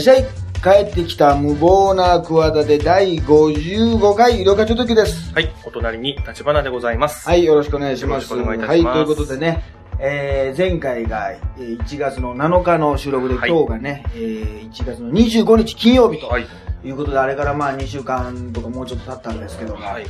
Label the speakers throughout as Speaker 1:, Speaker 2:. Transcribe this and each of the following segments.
Speaker 1: しゃい。帰ってきた無謀な企て第55回、医療課長特急です。
Speaker 2: はい、お隣に立花でございます。
Speaker 1: はい、よろしくお願いします。
Speaker 2: よろしくお願いいたします
Speaker 1: はい、ということでね、えー、前回がえー1月の7日の収録で、
Speaker 2: はい
Speaker 1: 今日がね、えー、1月の25日金曜日と
Speaker 2: はい。
Speaker 1: いうことで、あれからまあ2週間とかもうちょっと経ったんですけども、
Speaker 2: はい。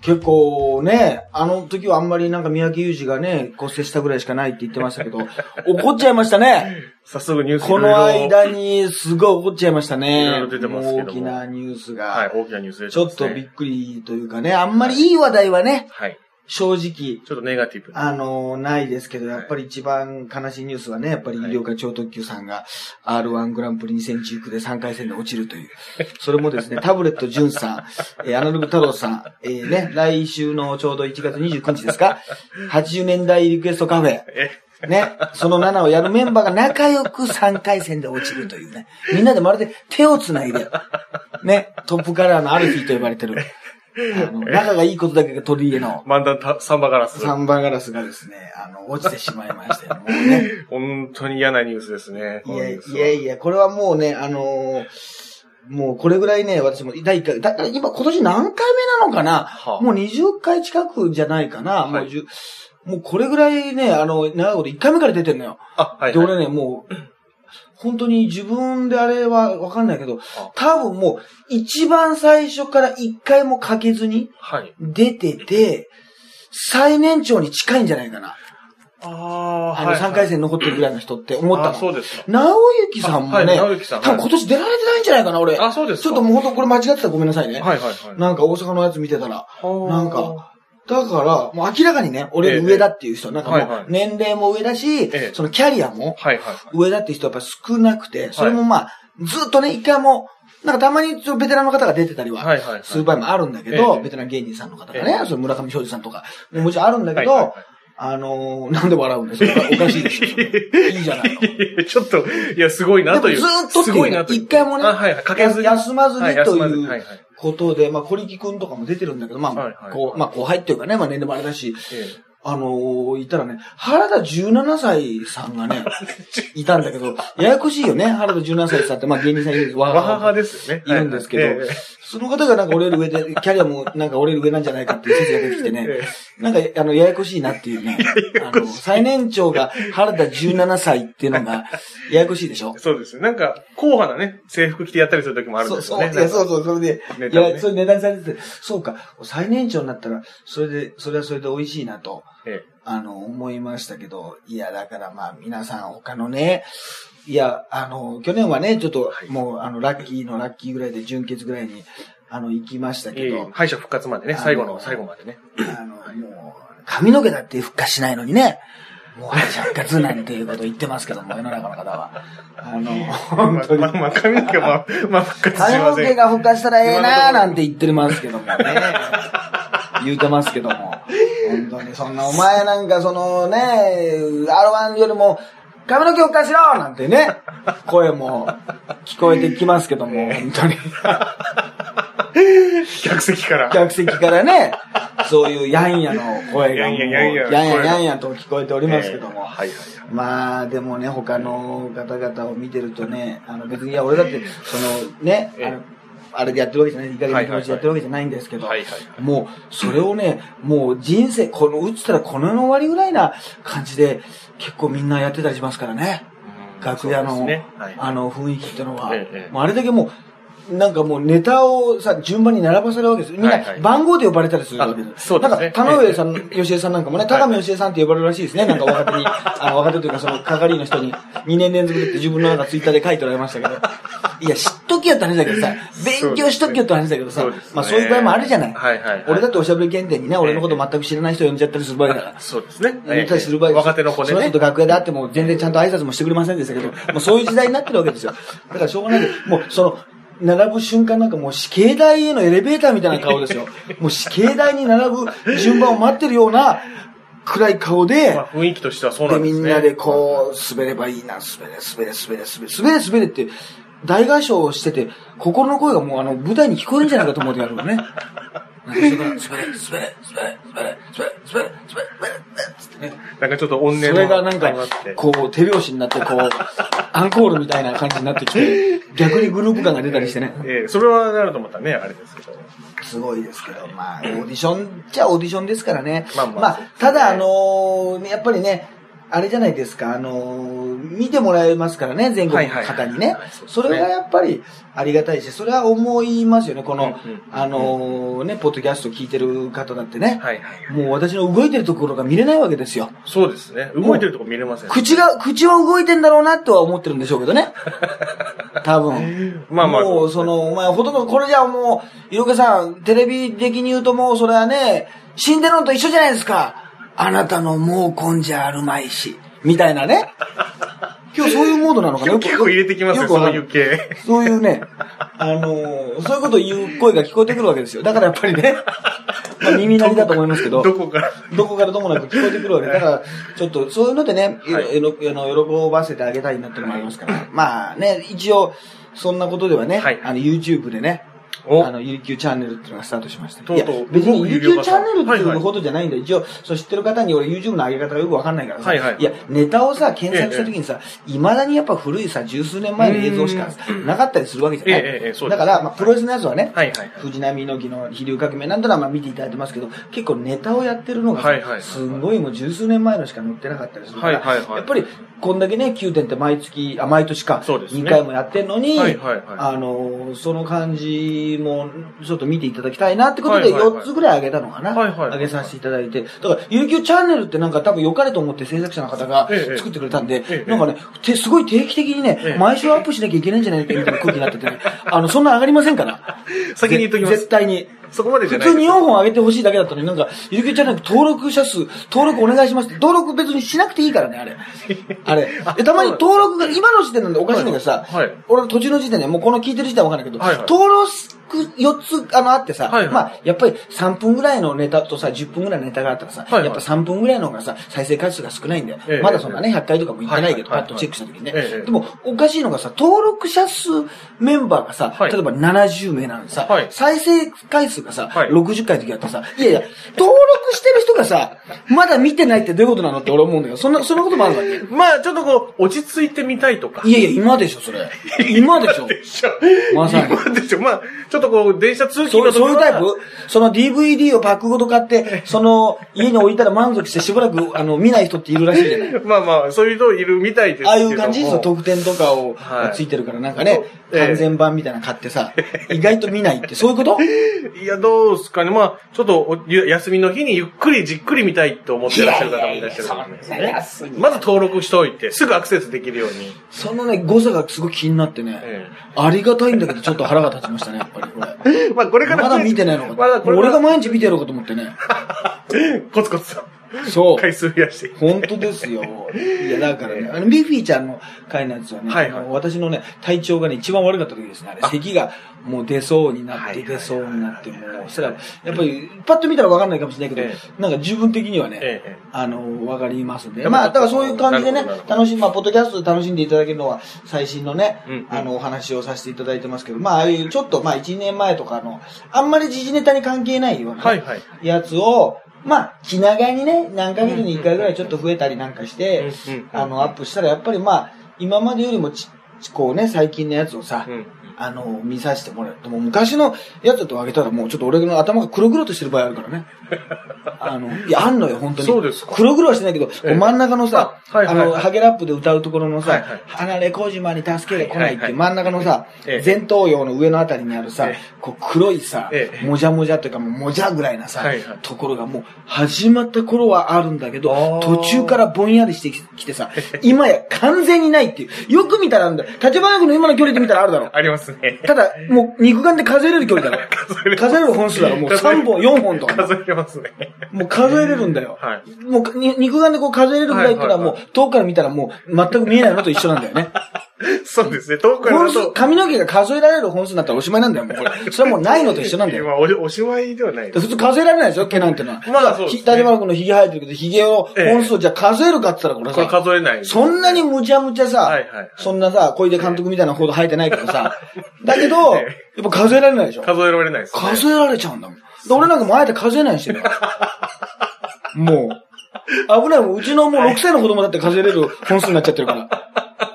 Speaker 1: 結構ね、あの時はあんまりなんか三宅裕二がね、骨折したぐらいしかないって言ってましたけど、怒っちゃいましたね。
Speaker 2: 早速ニュース
Speaker 1: この間にすごい怒っちゃいましたね。
Speaker 2: いろいろ出てますけども
Speaker 1: 大きなニュースが。
Speaker 2: はい、大きなニュースで
Speaker 1: ちょっとびっくりというかね、あんまりいい話題はね、
Speaker 2: はい。
Speaker 1: 正直、
Speaker 2: ちょっとネガティブ。
Speaker 1: あのないですけど、やっぱり一番悲しいニュースはね、やっぱり医療課超特急さんが R1 グランプリ2019で3回戦で落ちるという。それもですね、タブレット淳さん、えーアナログ太郎さん、えーね、来週のちょうど1月29日ですか ?80 年代リクエストカフェ。
Speaker 2: え、
Speaker 1: ね、その7をやるメンバーが仲良く3回戦で落ちるというね。みんなでまるで手を繋いで、ね、トップカラーのアルフィーと呼ばれてる。あの、仲がいいことだけが取り柄の
Speaker 2: 漫談たサンバガラス。
Speaker 1: サンバガラスがですね、あの、落ちてしまいましたよ。もうね。
Speaker 2: 本当に嫌なニュースですね。
Speaker 1: いやいやいや、これはもうね、あのーもうこれぐらいね、私も第1回、だ今今年何回目なのかな、
Speaker 2: はあ
Speaker 1: もう20回近くじゃないかな、もう
Speaker 2: はい
Speaker 1: 10もうこれぐらいね、あの、長いこと1回目から出てんのよ。
Speaker 2: あ、はい、
Speaker 1: で、
Speaker 2: はい。
Speaker 1: 俺ね、もう、本当に自分であれはわかんないけど、多分もう一番最初から1回もかけずに
Speaker 2: はい。
Speaker 1: 出てて、最年長に近いんじゃないかな。
Speaker 2: あ
Speaker 1: あの、3回戦残ってるぐらいの人って思った
Speaker 2: あ、
Speaker 1: の。
Speaker 2: そうですか。
Speaker 1: 直之さんも
Speaker 2: はい、
Speaker 1: ね、
Speaker 2: 直之さん。
Speaker 1: 多分今年出られてないんじゃないかな、俺。
Speaker 2: あ、そうですか。
Speaker 1: ちょっともう本当これ間違ってたらごめんなさいね。
Speaker 2: はいはいはい。
Speaker 1: なんか大阪のやつ見てたら。なんか、だから、もう明らかにね、俺
Speaker 2: ええ
Speaker 1: 上だっていう人、なんかも
Speaker 2: う
Speaker 1: 年齢も上だし、
Speaker 2: ええ
Speaker 1: そのキャリアも。上だっていう人はやっぱ少なくて、それもまあ、ずっとね、一回も、なんかたまにベテランの方が出てたりは。する場合もあるんだけど、
Speaker 2: ええ
Speaker 1: ベテラン芸人さんの方が
Speaker 2: え
Speaker 1: ね、
Speaker 2: え
Speaker 1: その村上庄司さんとか、ももちろんあるんだけど、あのー、なんで笑うん ですかおかしいでしょ。いいじゃないの。
Speaker 2: ちょっと、いや、すごいなという。
Speaker 1: ずっとって
Speaker 2: すごいなという。
Speaker 1: 一回もね、
Speaker 2: あ、はいはい。かけずに。
Speaker 1: 休まずに
Speaker 2: はい
Speaker 1: という。ことで、まあ、小力くんとかも出てるんだけど、まあ、
Speaker 2: はいはい
Speaker 1: こう、まあ、後輩っていうかね、まあ、年齢もあれだし、
Speaker 2: え
Speaker 1: あのー、いたらね、原田17歳さんがね、いたんだけど、ややこしいよね、原田17歳さんって、まあ、芸人さんいるんです
Speaker 2: え。わははですよね。
Speaker 1: いるんですけど
Speaker 2: はいはいえ
Speaker 1: その方がなんか俺より上で、キャリアもなんか俺より上なんじゃないかっていう説が出てきてね、
Speaker 2: え
Speaker 1: なんか、あの、ややこしいなっていうね、あの、最年長が原田17歳っていうのが、ややこしいでしょ？
Speaker 2: えそうですね。なんか、硬派なね、制服着てやったりする時もあるん
Speaker 1: そう、そう、
Speaker 2: ですよね。
Speaker 1: いや、そうそう、それで、
Speaker 2: ね。
Speaker 1: や、それ値段にされてて、そうか、最年長になったら、それで、それはそれで美味しいなと、
Speaker 2: え。
Speaker 1: あの、思いましたけど、いや、だからまあ、皆さん他のね、いや、あの、去年はね、ちょっと、
Speaker 2: はい
Speaker 1: もう、あの、ラッキーのラッキーぐらいで、準決ぐらいに、あの、行きましたけど、
Speaker 2: 敗者復活までね、最後の最後までね。
Speaker 1: あの、もう、髪の毛だって復活しないのにね、もう敗者復活なんていうことを言ってますけども、世の中の方は。あの、本当に
Speaker 2: まあ、まあ、髪の毛は、まあ、復活し
Speaker 1: 髪の
Speaker 2: ません。
Speaker 1: 毛が復活したらええなーなんて言ってますけどもね。言うてますけども。本当に、そんなお前なんかそのね、R1 よりも、髪の毛復活しろなんてね、声も聞こえてきますけども、本当に。
Speaker 2: 客席から。
Speaker 1: 客席からね、そういうヤンヤの声がもう、
Speaker 2: ヤンヤヤンヤ
Speaker 1: ヤンヤヤンヤと聞こえておりますけども。まあ、でもね、他の方々を見てるとね、あの別に、いや、俺だって、そのね、あれでやってるわけじゃない、いい加減な気持ちでやってるわけじゃないんですけど、
Speaker 2: はいはいはい。
Speaker 1: もう、それをね、もう人生、この、打ってたらこの世の終わりぐらいな感じで、結構みんなやってたりしますからね。楽屋の、
Speaker 2: ねはい。
Speaker 1: あの雰囲気ってのは、
Speaker 2: ええええ。
Speaker 1: もうあれだけもう、なんかもうネタをさ、順番に並ばせるわけです。みんな番号で呼ばれたりするわけです。
Speaker 2: あそうですね
Speaker 1: なんか、田上さん、吉江さんなんかもね、高見吉江さんって呼ばれるらしいですね。なんか若手に、あの、若手というかその係員の人に2年連続でって自分のなんかツイッターで書いておられましたけど、いや、知っときよって話だけどさ、勉強しときよって話だけどさまあそういう場合もあるじゃない。
Speaker 2: はいはいはい
Speaker 1: 俺だっておしゃべり検定にね、俺のこと全く知らない人呼んじゃったりする場合だから。
Speaker 2: そうですね。
Speaker 1: 言ったりする場合
Speaker 2: 若手の子でね
Speaker 1: その人。と楽屋で会っても全然ちゃんと挨拶もしてくれませんでしたけど、もうそういう時代になってるわけですよ。だからしょうがないけど、もうその、並ぶ瞬間なんかもう死刑台へのエレベーターみたいな顔ですよ。もう死刑台に並ぶ順番を待ってるような暗い顔で、
Speaker 2: まあ、雰囲気としてはそうな
Speaker 1: で、
Speaker 2: んですね。
Speaker 1: みんなでこう、滑ればいいな、滑れ、滑れ、滑れ、滑れ、滑れ、滑れって、大合唱をしてて、心の声がもうあの、舞台に聞こえるんじゃないかと思ってやるのね。なんかそれから、滑れ、滑れ、滑れ、滑れ、滑れ、滑れ、滑れ、滑れ、つって。ね。
Speaker 2: なんかちょっと怨念
Speaker 1: それがなんかこう、手拍子になって、こう、アンコールみたいな感じになってきて、逆にグループ感が出たりしてね。
Speaker 2: ええそれはなると思ったらね、あれですけど。
Speaker 1: すごいですけど、まあ、オーディションじゃオーディションですからね。
Speaker 2: まあまあ
Speaker 1: ただ、あのーやっぱりね、あれじゃないですか、あのー見てもらえますからね、全国の方にね
Speaker 2: そ
Speaker 1: れがやっぱりありがたいし、それは思いますよね、この、あのーね、ポッドキャスト聞いてる方だってね。もう私の動いてるところが見れないわけですよ。
Speaker 2: そうですね。動いてるとこ見れません。
Speaker 1: 口が、口は動いてんだろうなとは思ってるんでしょうけどね。多分。
Speaker 2: まあまあ
Speaker 1: もう、その、お前、ほとんど、これじゃもう、いろかさん、テレビ的に言うともう、それはね、死んでるのと一緒じゃないですか。あなたのもう根じゃあるまいし。みたいなね。今日そういうモードなのかな？
Speaker 2: 結構入れてきますよ、そう
Speaker 1: い
Speaker 2: いう系。
Speaker 1: そういうね、あのーそういうことを言う声が聞こえてくるわけですよ。だからやっぱりね、まあ耳鳴りだと思いますけど。
Speaker 2: どこから？
Speaker 1: どこからともなく聞こえてくるわけだから、ちょっと、そういうのでね、
Speaker 2: はい
Speaker 1: 喜ばせてあげたいなってのもありますから。まあね、一応、そんなことではね、
Speaker 2: はい
Speaker 1: あの、YouTube でね、
Speaker 2: お
Speaker 1: あの、ゆりきゅうチャンネルっていうのがスタートしました。
Speaker 2: とうとう。
Speaker 1: 別にゆりきゅうチャンネルって
Speaker 2: はいいうはい
Speaker 1: ほどじゃないんだ。よ。一応、そう知ってる方に俺 YouTube の上げ方がよくわかんないからさ、
Speaker 2: はいはい
Speaker 1: や、ネタをさ、検索した時にさ、未だにやっぱ古いさ、十数年前の映像しかなかったりするわけじゃない。
Speaker 2: ええええそう
Speaker 1: だから、まあ、プロレスのやつはね、
Speaker 2: はいはいはい。
Speaker 1: 藤波の木の飛竜革命なんてのはまあ見ていただいてますけど、結構ネタをやってるのがさ、
Speaker 2: はいはいはい
Speaker 1: すんごいもう十数年前のしか載ってなかったりするから、
Speaker 2: はいはいはい
Speaker 1: やっぱりこんだけね、9点って毎月、あ、毎年か、
Speaker 2: そうですね。
Speaker 1: 2回もやってんのに、
Speaker 2: はいはいはい
Speaker 1: あの、その感じもちょっと見ていただきたいなってことで
Speaker 2: はいはいはい
Speaker 1: 4つぐらい上げたのかな。上げさせていただいて。だから、ゆうきゅうチャンネルってなんか多分良かれと思って制作者の方が
Speaker 2: ええ
Speaker 1: 作ってくれたんで、
Speaker 2: ええ
Speaker 1: なんかね、てすごい定期的にね、
Speaker 2: ええ
Speaker 1: 毎週アップしなきゃいけないんじゃないかみたいな空気になっててね、あの、そんな上がりませんから。
Speaker 2: 先に言っときます
Speaker 1: 絶対に。
Speaker 2: そこまでじ
Speaker 1: 普
Speaker 2: ゃない。です。
Speaker 1: 通に4本上げてほしいだけだったのに、なんか、ゆるきゅうチャンネル登録者数、登録お願いしますって、登録別にしなくていいからね、あれ。あれ。でたまに登録が、今の時点なんでおかしいんだけどさ、
Speaker 2: はいはい
Speaker 1: 俺の途中の時点で、もうこの聞いてる時点はわかんないけど、
Speaker 2: はいはい。
Speaker 1: 登録4つ、あの、あってさ、
Speaker 2: はいはい。
Speaker 1: まあ、やっぱり3分ぐらいのネタとさ、10分ぐらいのネタがあったらさ、
Speaker 2: はいはい。
Speaker 1: やっぱ3分ぐらいの方がさ、再生回数が少ないんだよ。
Speaker 2: ええ。
Speaker 1: まだそんなね、100回とかも言ってないけど、パッとチェックした時にね。
Speaker 2: ええ。
Speaker 1: でも、おかしいのがさ、登録者数メンバーがさ、
Speaker 2: はい。
Speaker 1: 例えば70名なのにさ、
Speaker 2: はい。
Speaker 1: 再生回数がさ、
Speaker 2: はい
Speaker 1: 60回の時だったらさ、いやいや、登録してる人がさ、まだ見てないってどういうことなのって俺思うんだけど、そんな、そんなこともあるわけ。
Speaker 2: まあ、ちょっとこう、落ち着いてみたいとか。
Speaker 1: いやいや、今でしょ、それ。今でしょ。
Speaker 2: でしょ。
Speaker 1: まさに
Speaker 2: 今でしょ。まあ、ちょっとこう、電車通勤の
Speaker 1: そういうタイプ？その DVD をパックごと買って、その家に置いたら満足してしばらくあの見ない人っているらしいじゃない。
Speaker 2: まあまあ、そういう人いるみたいですけども。
Speaker 1: ああいう感じ？その特典とかを、
Speaker 2: はい
Speaker 1: ついてるからなんかね、
Speaker 2: ええ
Speaker 1: 完全版みたいなの買ってさ、意外と見ないって、そういうこと？
Speaker 2: い や、どうですかね。まあ、ちょっとお、ゆ休みの日にゆっくりじっくり見たいと思ってらっしゃる方もいらっしゃるかもしれないです
Speaker 1: いやいやいやそんな
Speaker 2: ね。まず登録しておいて、すぐアクセスできるように。
Speaker 1: そのね、誤差がすごい気になってね、
Speaker 2: え
Speaker 1: ありがたいんだけどちょっと腹が立ちましたね、やっぱりこれ。
Speaker 2: え まあ、これから。
Speaker 1: まだ見てないのか。
Speaker 2: まだこれ
Speaker 1: 俺が毎日見てやろうかと思ってね。
Speaker 2: コツコツと
Speaker 1: そう。
Speaker 2: 回数増やして。
Speaker 1: 本当ですよ。いや、だからね、あの、ビーフィーちゃんの回のやつはね、
Speaker 2: はいはい
Speaker 1: あの私のね、体調がね、一番悪かった時ですね。あれ、
Speaker 2: あ
Speaker 1: 咳がもう出そうになって、出そうになって、もう、そしたら、やっぱり、パッと見たらわかんないかもしれないけど、
Speaker 2: え
Speaker 1: なんか自分的にはね、
Speaker 2: ええ
Speaker 1: あの、わかりますんで。
Speaker 2: やっぱ
Speaker 1: まあ、だからそういう感じでね楽しみ、まあ、ポッドキャストで楽しんでいただけるのは、最新のね、あの、お話をさせていただいてますけど、まあ、ああいうちょっと、まあ、1年前とかの、あんまり時事ネタに関係ないような。やつを、まあ、気長にね、何ヶ月に1回ぐらいちょっと増えたりなんかして、あの、アップしたら、やっぱりまあ、今までよりもち、こうね、最近のやつをさ、
Speaker 2: うん。
Speaker 1: あの、見させてもらう。でも昔のやつとあげたらもうちょっと俺の頭が黒々としてる場合あるからね。あの、いや、あんのよ、本当に。
Speaker 2: そうですか
Speaker 1: 黒々はしてないけど、
Speaker 2: ええ
Speaker 1: 真ん中のさ、
Speaker 2: あはいはいはい
Speaker 1: あの、ハゲラップで歌うところのさ、
Speaker 2: はいはい
Speaker 1: 離れ小島に助けが来ないって、真ん中のさ、
Speaker 2: ええ
Speaker 1: 前頭葉の上のあたりにあるさ
Speaker 2: ええ、
Speaker 1: こう黒いさ
Speaker 2: ええ、
Speaker 1: もじゃもじゃというかもうもじゃぐらいなさ
Speaker 2: はいはい、
Speaker 1: ところがもう始まった頃はあるんだけど途中からぼんやりしてきてさ、今や完全にないっていう。よく見たらあるんだよ。立花君の今の距離で見たらあるだろう。
Speaker 2: ありますね。
Speaker 1: ただ、もう肉眼で数えれる距離だろ。
Speaker 2: 数えれる
Speaker 1: 数えれる本数だろ。もう3本、4本とか。
Speaker 2: 数えますね。
Speaker 1: もう数えれるんだよ。
Speaker 2: はい
Speaker 1: もうに肉眼でこう数えれるぐらいってのはもう遠くから見たらもう全く見えないのと一緒なんだよね。
Speaker 2: そうですね。遠くから
Speaker 1: 本数。髪の毛が数えられる本数になったらおしまいなんだよ、もうこれ。それはもうないのと一緒なんだよ。
Speaker 2: まあ、おおしまいではないです。
Speaker 1: 普通数えられないでしょ毛なんてのは。
Speaker 2: まあそうですね
Speaker 1: ひ立花君の髭生えてるけど、髭を本数じゃ数えるかって言ったらこれ
Speaker 2: これ
Speaker 1: さ、
Speaker 2: 数えない。
Speaker 1: そんなにむちゃむちゃさ、
Speaker 2: はいはい
Speaker 1: そんなさ、小出監督みたいなほど生えてないけどさ、だけど、や
Speaker 2: え
Speaker 1: っぱ数えられないでしょ
Speaker 2: 数えられないです、ね。
Speaker 1: 数えられちゃうんだもん。で俺なんかもうあえて数えないにしてるよ。もう。危ないもん。うちのもう6歳の子供だって数えれる本数になっちゃってるから。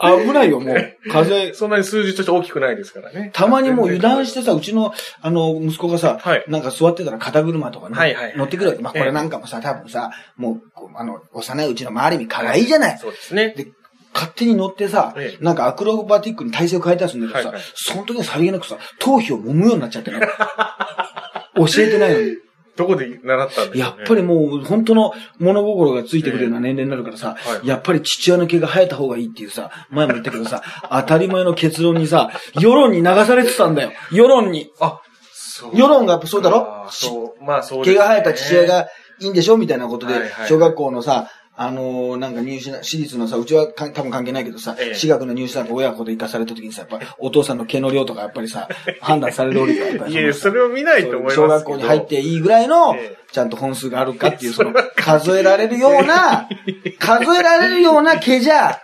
Speaker 1: 危ないよ、もう。数え、
Speaker 2: そんなに数字として大きくないですからね。
Speaker 1: たまにもう油断してさ、うちの、あの、息子がさ、
Speaker 2: はい
Speaker 1: なんか座ってたら肩車とかね、
Speaker 2: はいはいはい
Speaker 1: 乗ってくるわけ。まあ、これなんかもさ、多分さ、もう、あの、幼いうちの周りに可愛いじゃない？
Speaker 2: そうですね。
Speaker 1: で、勝手に乗ってさ、
Speaker 2: ええ
Speaker 1: なんかアクロバティックに体勢を変えたりするんだけどさ、
Speaker 2: はいはい
Speaker 1: その時にさりげなくさ、頭皮を揉むようになっちゃってね。教えてないのに。
Speaker 2: どこで習ったんですか
Speaker 1: やっぱりもう、本当の物心がついてくるような年齢になるからさ、
Speaker 2: はい
Speaker 1: やっぱり父親の毛が生えた方がいいっていうさ、前も言ったけどさ、当たり前の結論にさ、世論に流されてたんだよ。世論に。
Speaker 2: あ、そう。
Speaker 1: 世論がやっぱそうだろ？
Speaker 2: そう。まあそうね
Speaker 1: 毛が生えた父親がいいんでしょ？みたいなことで
Speaker 2: はいはいは、い
Speaker 1: 小学校のさ、あのーなんか入試な、私立のさ、うちはかん多分関係ないけどさ、
Speaker 2: ええ。
Speaker 1: 私学の入試なんか親子で行かされた時にさ、やっぱ お父さんの毛の量とかやっぱりさ、判断される通りがやっぱり
Speaker 2: いや、それを見ないと思います。
Speaker 1: 小学校に入っていいぐらいの
Speaker 2: ええ、
Speaker 1: ちゃんと本数があるかっていう、その、数えられるような、数えられるような毛じゃ、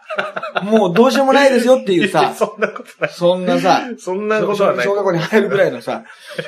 Speaker 1: もうどうしようもないですよっていうさ、
Speaker 2: そんなことない。
Speaker 1: そんなさ、
Speaker 2: そんなことはない。
Speaker 1: 小学校に入るぐらいのさ、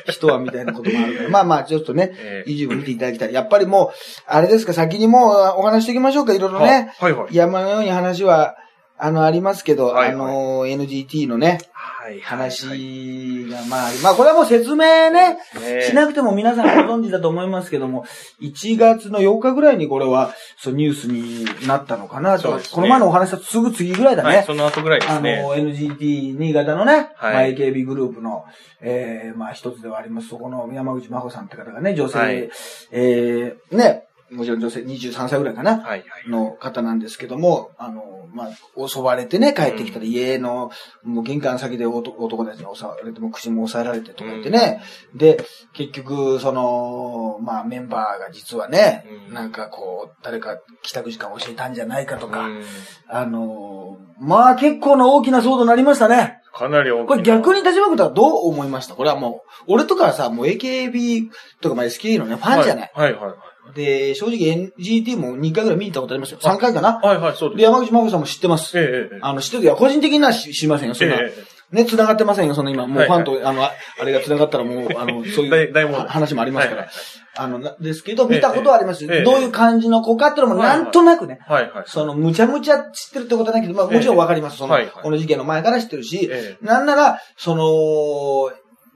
Speaker 1: 人はみたいなこともあるから。まあまあ、ちょっとね
Speaker 2: え、え
Speaker 1: YouTube 見ていただきたい。やっぱりもう、あれですか、先にもうお話しておきましょうか、いろいろね。
Speaker 2: はいはい。
Speaker 1: 山のように話は、あの、ありますけど、
Speaker 2: はいはい
Speaker 1: あの、NGT のね、
Speaker 2: はい。
Speaker 1: 話が、まあ、まあ、これはもう説明ね、
Speaker 2: ね
Speaker 1: しなくても皆さんご存知だと思いますけども、1月の8日ぐらいにこれは、そう、ニュースになったのかなと。
Speaker 2: ね
Speaker 1: この前のお話したすぐ次ぐらいだね。
Speaker 2: はい、その後ぐらいで
Speaker 1: あ
Speaker 2: すね。
Speaker 1: の、NGT 新潟のね、
Speaker 2: はい
Speaker 1: まあ AKB グループの、えー、まあ一つではあります、そこの山口真帆さんって方がね、女性、
Speaker 2: はい
Speaker 1: えー、ね、もちろん女性23歳ぐらいかな、
Speaker 2: はいはい。
Speaker 1: の方なんですけども、あの、まあ、襲われてね、帰ってきたら家の、もう玄関先で男男たちに襲われて、もう口も押さえられてとか言ってね、で、結局、その、まあメンバーが実はね、
Speaker 2: うん
Speaker 1: なんかこう、誰か帰宅時間教えたんじゃないかとか、
Speaker 2: うん
Speaker 1: あのーまあ結構な大きな騒動になりましたね。
Speaker 2: かなり大きい。
Speaker 1: これ逆に立場君はどう思いました？これはもう、俺とかはさ、もう AKB とかまあ SKE のね、ファンじゃない。
Speaker 2: はいはいはい。
Speaker 1: で、正直 NGT も2回ぐらい見に行ったことありますよ。3回かな？
Speaker 2: はいはい、そう
Speaker 1: で、
Speaker 2: です。
Speaker 1: 山口真帆さんも知ってます。
Speaker 2: ええええ。
Speaker 1: あの、知ってるいや、個人的にはし知りませんよ。そんな、
Speaker 2: え
Speaker 1: ね、繋がってませんよ。その今、もう
Speaker 2: はいはい
Speaker 1: ファンと、あの、ああれが繋がったらもう、あの、そういう話もありますから。
Speaker 2: はいはい
Speaker 1: あの、なですけど、見たことはあります。
Speaker 2: ええ
Speaker 1: どういう感じの子かっていうのもなんとなくね。
Speaker 2: はいはい。
Speaker 1: その、むちゃむちゃ知ってるってことはないけど、まあ、もちろんわかります。その、
Speaker 2: はいはい
Speaker 1: この事件の前から知ってるし、
Speaker 2: え
Speaker 1: なんなら、その、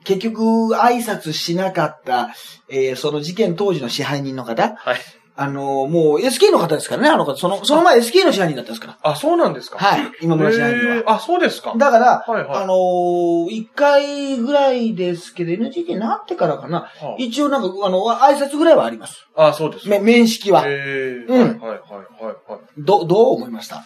Speaker 1: 結局、挨拶しなかった、えーその事件当時の支配人の方、
Speaker 2: はい。
Speaker 1: あのーもう SK の方ですからね、あの方。その、その前 SK の支配人だったんですから。
Speaker 2: あ、そうなんですか
Speaker 1: はい。今村支配人は。
Speaker 2: ええあ、そうですか。
Speaker 1: だから、
Speaker 2: はいはい
Speaker 1: あのー一回ぐらいですけど、NGT になってからかな。
Speaker 2: は
Speaker 1: 一応なんか、あの、挨拶ぐらいはあります。
Speaker 2: あ、そうですか。
Speaker 1: め面識は。
Speaker 2: ええ
Speaker 1: うん
Speaker 2: はいはいはいはいは
Speaker 1: ど、どう思いました？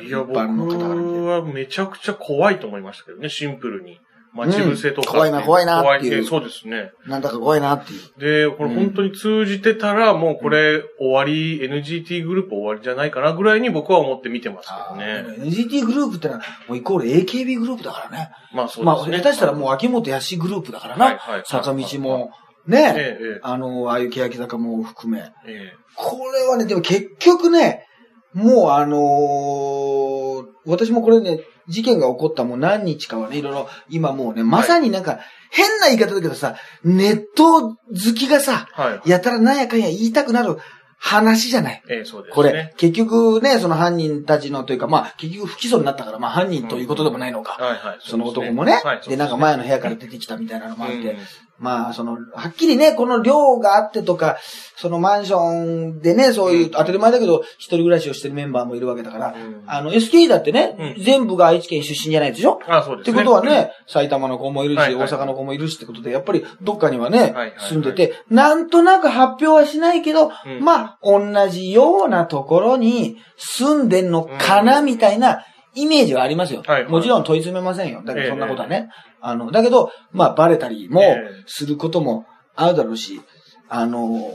Speaker 2: い。いや、僕はめちゃくちゃ怖いと思いましたけどね、シンプルに。待ち伏せとか、
Speaker 1: うん怖いな怖いなっていう
Speaker 2: 怖そうですね。
Speaker 1: なんだか怖いなっていう。
Speaker 2: で、これ本当に通じてたら、もうこれ終わり、NGT グループ終わりじゃないかなぐらいに僕は思って見てますけどね。
Speaker 1: NGT グループってのは、もうイコール AKB グループだからね。
Speaker 2: まあそう
Speaker 1: まあ、
Speaker 2: ですね。
Speaker 1: 下手したらもう秋元康グループだからな。坂道も、
Speaker 2: え
Speaker 1: ね、
Speaker 2: え、え
Speaker 1: あの、ああいう欅坂も含め。
Speaker 2: え、ええ。
Speaker 1: これはね、でも結局ね、もうあのー私もこれね、事件が起こったもう何日かはね、いろいろ、今もうね、まさになんか、変な言い方だけどさ、ネット好きがさ、
Speaker 2: はい。
Speaker 1: やたらなんやかんや言いたくなる話じゃない。
Speaker 2: ええ、そうですね。
Speaker 1: これ、結局ね、その犯人たちのというか、まあ、結局不起訴になったから、まあ犯人ということでもないのか。
Speaker 2: はいはい。
Speaker 1: その男もね。
Speaker 2: はい、
Speaker 1: で、なんか前の部屋から出てきたみたいなのもあって、
Speaker 2: うん
Speaker 1: まあ、その、はっきりね、この寮があってとか、そのマンションでね、そういう、当たり前だけど、一人暮らしをしてるメンバーもいるわけだから、
Speaker 2: うん。
Speaker 1: あの、SK だってね、
Speaker 2: うん。
Speaker 1: 全部が愛知県出身じゃないでしょ？
Speaker 2: あ、そうですね。
Speaker 1: ってことはね、埼玉の子もいるし、大阪の子もいるしってことで、やっぱりどっかにはね、住んでて、なんとなく発表はしないけど、
Speaker 2: うん。
Speaker 1: まあ、同じようなところに住んでんのかな、みたいなイメージはありますよ。
Speaker 2: はいはい。
Speaker 1: もちろん問い詰めませんよ。だけ
Speaker 2: ええ
Speaker 1: どそんなことはね。あの、だけど、まあ、バレたりも
Speaker 2: ええ。
Speaker 1: することもあるだろうし、あの、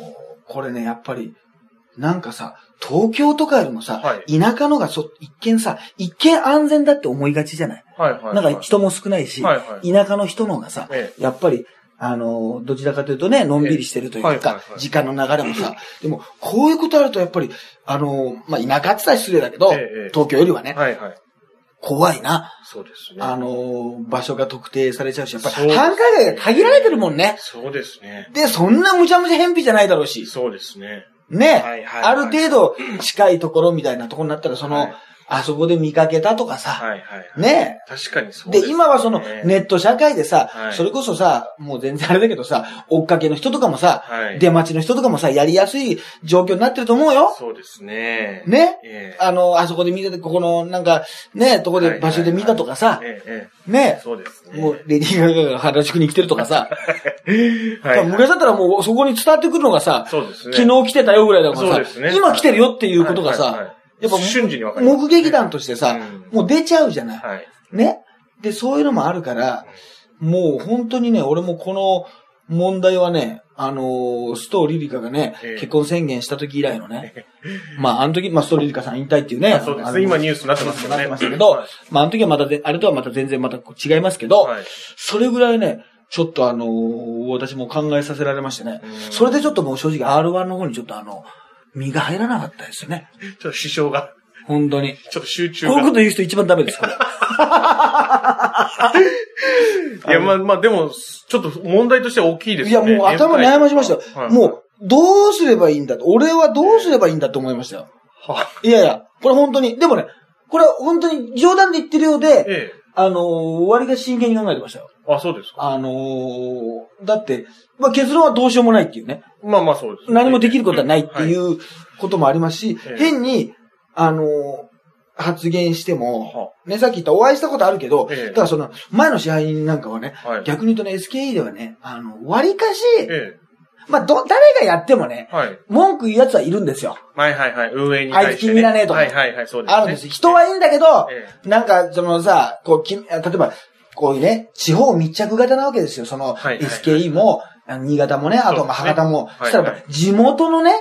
Speaker 1: これね、やっぱり、なんかさ、東京とかよりもさ、
Speaker 2: はい。
Speaker 1: 田舎のがそ、一見さ、一見安全だって思いがちじゃない？
Speaker 2: はいはいはい。
Speaker 1: なんか人も少ないし、
Speaker 2: はいはい。
Speaker 1: 田舎の人の方がさ、
Speaker 2: え。
Speaker 1: やっぱり、あの、どちらかというとね、のんびりしてるというか、
Speaker 2: ええ。はいはいはい。
Speaker 1: 時間の流れもさ、でも、こういうことあるとやっぱり、あの、まあ、田舎って言ったら失礼だけど、
Speaker 2: ええええ。
Speaker 1: 東京よりはね、
Speaker 2: はいはい。
Speaker 1: 怖いな。
Speaker 2: そうですね。
Speaker 1: あの、場所が特定されちゃうし、やっぱり、繁華街が限られてるもんね。
Speaker 2: そうですね。
Speaker 1: で、そんなむちゃむちゃ偏僻じゃないだろうし。
Speaker 2: そうですね。
Speaker 1: ね、
Speaker 2: はいはいはい
Speaker 1: ある程度近いところみたいなところになったら、その、
Speaker 2: はい
Speaker 1: あそこで見かけたとかさ、
Speaker 2: はいはいはい。
Speaker 1: ね。
Speaker 2: 確かにそう
Speaker 1: で、
Speaker 2: すね
Speaker 1: 今はそのネット社会でさ、
Speaker 2: はい
Speaker 1: それこそさ、もう全然あれだけどさ、追っかけの人とかもさ、
Speaker 2: はい。
Speaker 1: 出待ちの人とかもさ、やりやすい状況になってると思うよ。
Speaker 2: そうですね。
Speaker 1: ね。
Speaker 2: ええ
Speaker 1: あの、あそこで見てて、ここの、なんか、ね、とこで、場所で見たとかさ、ね
Speaker 2: え。そうですね。
Speaker 1: もう、レディー・ガガが原宿に来てるとかさ、
Speaker 2: はい。
Speaker 1: 昔だったらもうそこに伝わってくるのがさ、
Speaker 2: そうですね。
Speaker 1: 昨日来てたよぐらいだからさ、
Speaker 2: ね
Speaker 1: 今来てるよっていうことがさ、
Speaker 2: はいはいはい
Speaker 1: やっぱ
Speaker 2: 瞬時にわかります
Speaker 1: 目撃談としてさ、
Speaker 2: うん
Speaker 1: もう出ちゃうじゃない。
Speaker 2: はい。
Speaker 1: ね？で、そういうのもあるから、もう本当にね、俺もこの問題はね、あのーストーリリカがね、
Speaker 2: ええ
Speaker 1: 結婚宣言した時以来のね、まあ、あの時、まあ、ストーリリカさん引退っていうね、
Speaker 2: あそうです今ニュースになってますよね
Speaker 1: なってましたけど、
Speaker 2: はい
Speaker 1: まあ、あの時はまたで、あれとはまた全然また違いますけど、
Speaker 2: はい。
Speaker 1: それぐらいね、ちょっとあのー私も考えさせられましてね、
Speaker 2: うん
Speaker 1: それでちょっともう正直 R1 の方にちょっとあの、身が入らなかったですよね。
Speaker 2: ちょっと支障が、
Speaker 1: 本当に。
Speaker 2: ちょっと集中
Speaker 1: こういう
Speaker 2: が。
Speaker 1: こと言う人一番ダメです、これ。
Speaker 2: いや、まあまあ、でも、ちょっと問題としては大きいです
Speaker 1: いや、
Speaker 2: ね。
Speaker 1: もう頭悩ましましたよ。
Speaker 2: はい
Speaker 1: もう、どうすればいいんだと。俺はどうすればいいんだと思いましたよ。
Speaker 2: はい
Speaker 1: やいや、これ本当に。でもね、これは本当に冗談で言ってるようで、
Speaker 2: ええ。
Speaker 1: あのー、割が真剣に考えてましたよ。
Speaker 2: あ、そうですか。
Speaker 1: あのー、だって、まあ結論はどうしようもないっていうね。
Speaker 2: まあまあそうです。
Speaker 1: 何もできることはないっていううこともありますし、
Speaker 2: ええ
Speaker 1: 変に、あのー、発言しても、
Speaker 2: は
Speaker 1: ね、さっき言ったお会いしたことあるけど、
Speaker 2: ええ
Speaker 1: だからその、前の支配人なんかはね、
Speaker 2: はい。
Speaker 1: 逆に言うとね、SKE ではね、あの、割かし、
Speaker 2: え
Speaker 1: まあ、ど、誰がやってもね
Speaker 2: え。、はい。
Speaker 1: 文句言う奴はいるんですよ。
Speaker 2: はいはいはい。運営に
Speaker 1: あいつ
Speaker 2: 対して、
Speaker 1: 君らねとか
Speaker 2: はいはいはい、そうです、ね。
Speaker 1: あるんです。人はいいんだけど、
Speaker 2: え
Speaker 1: なんか、そのさ、こう、き例えば、こういうね、地方密着型なわけですよ。その、SKE も、新潟もね、あとまあ博多も。
Speaker 2: はい
Speaker 1: そしたら地元のね。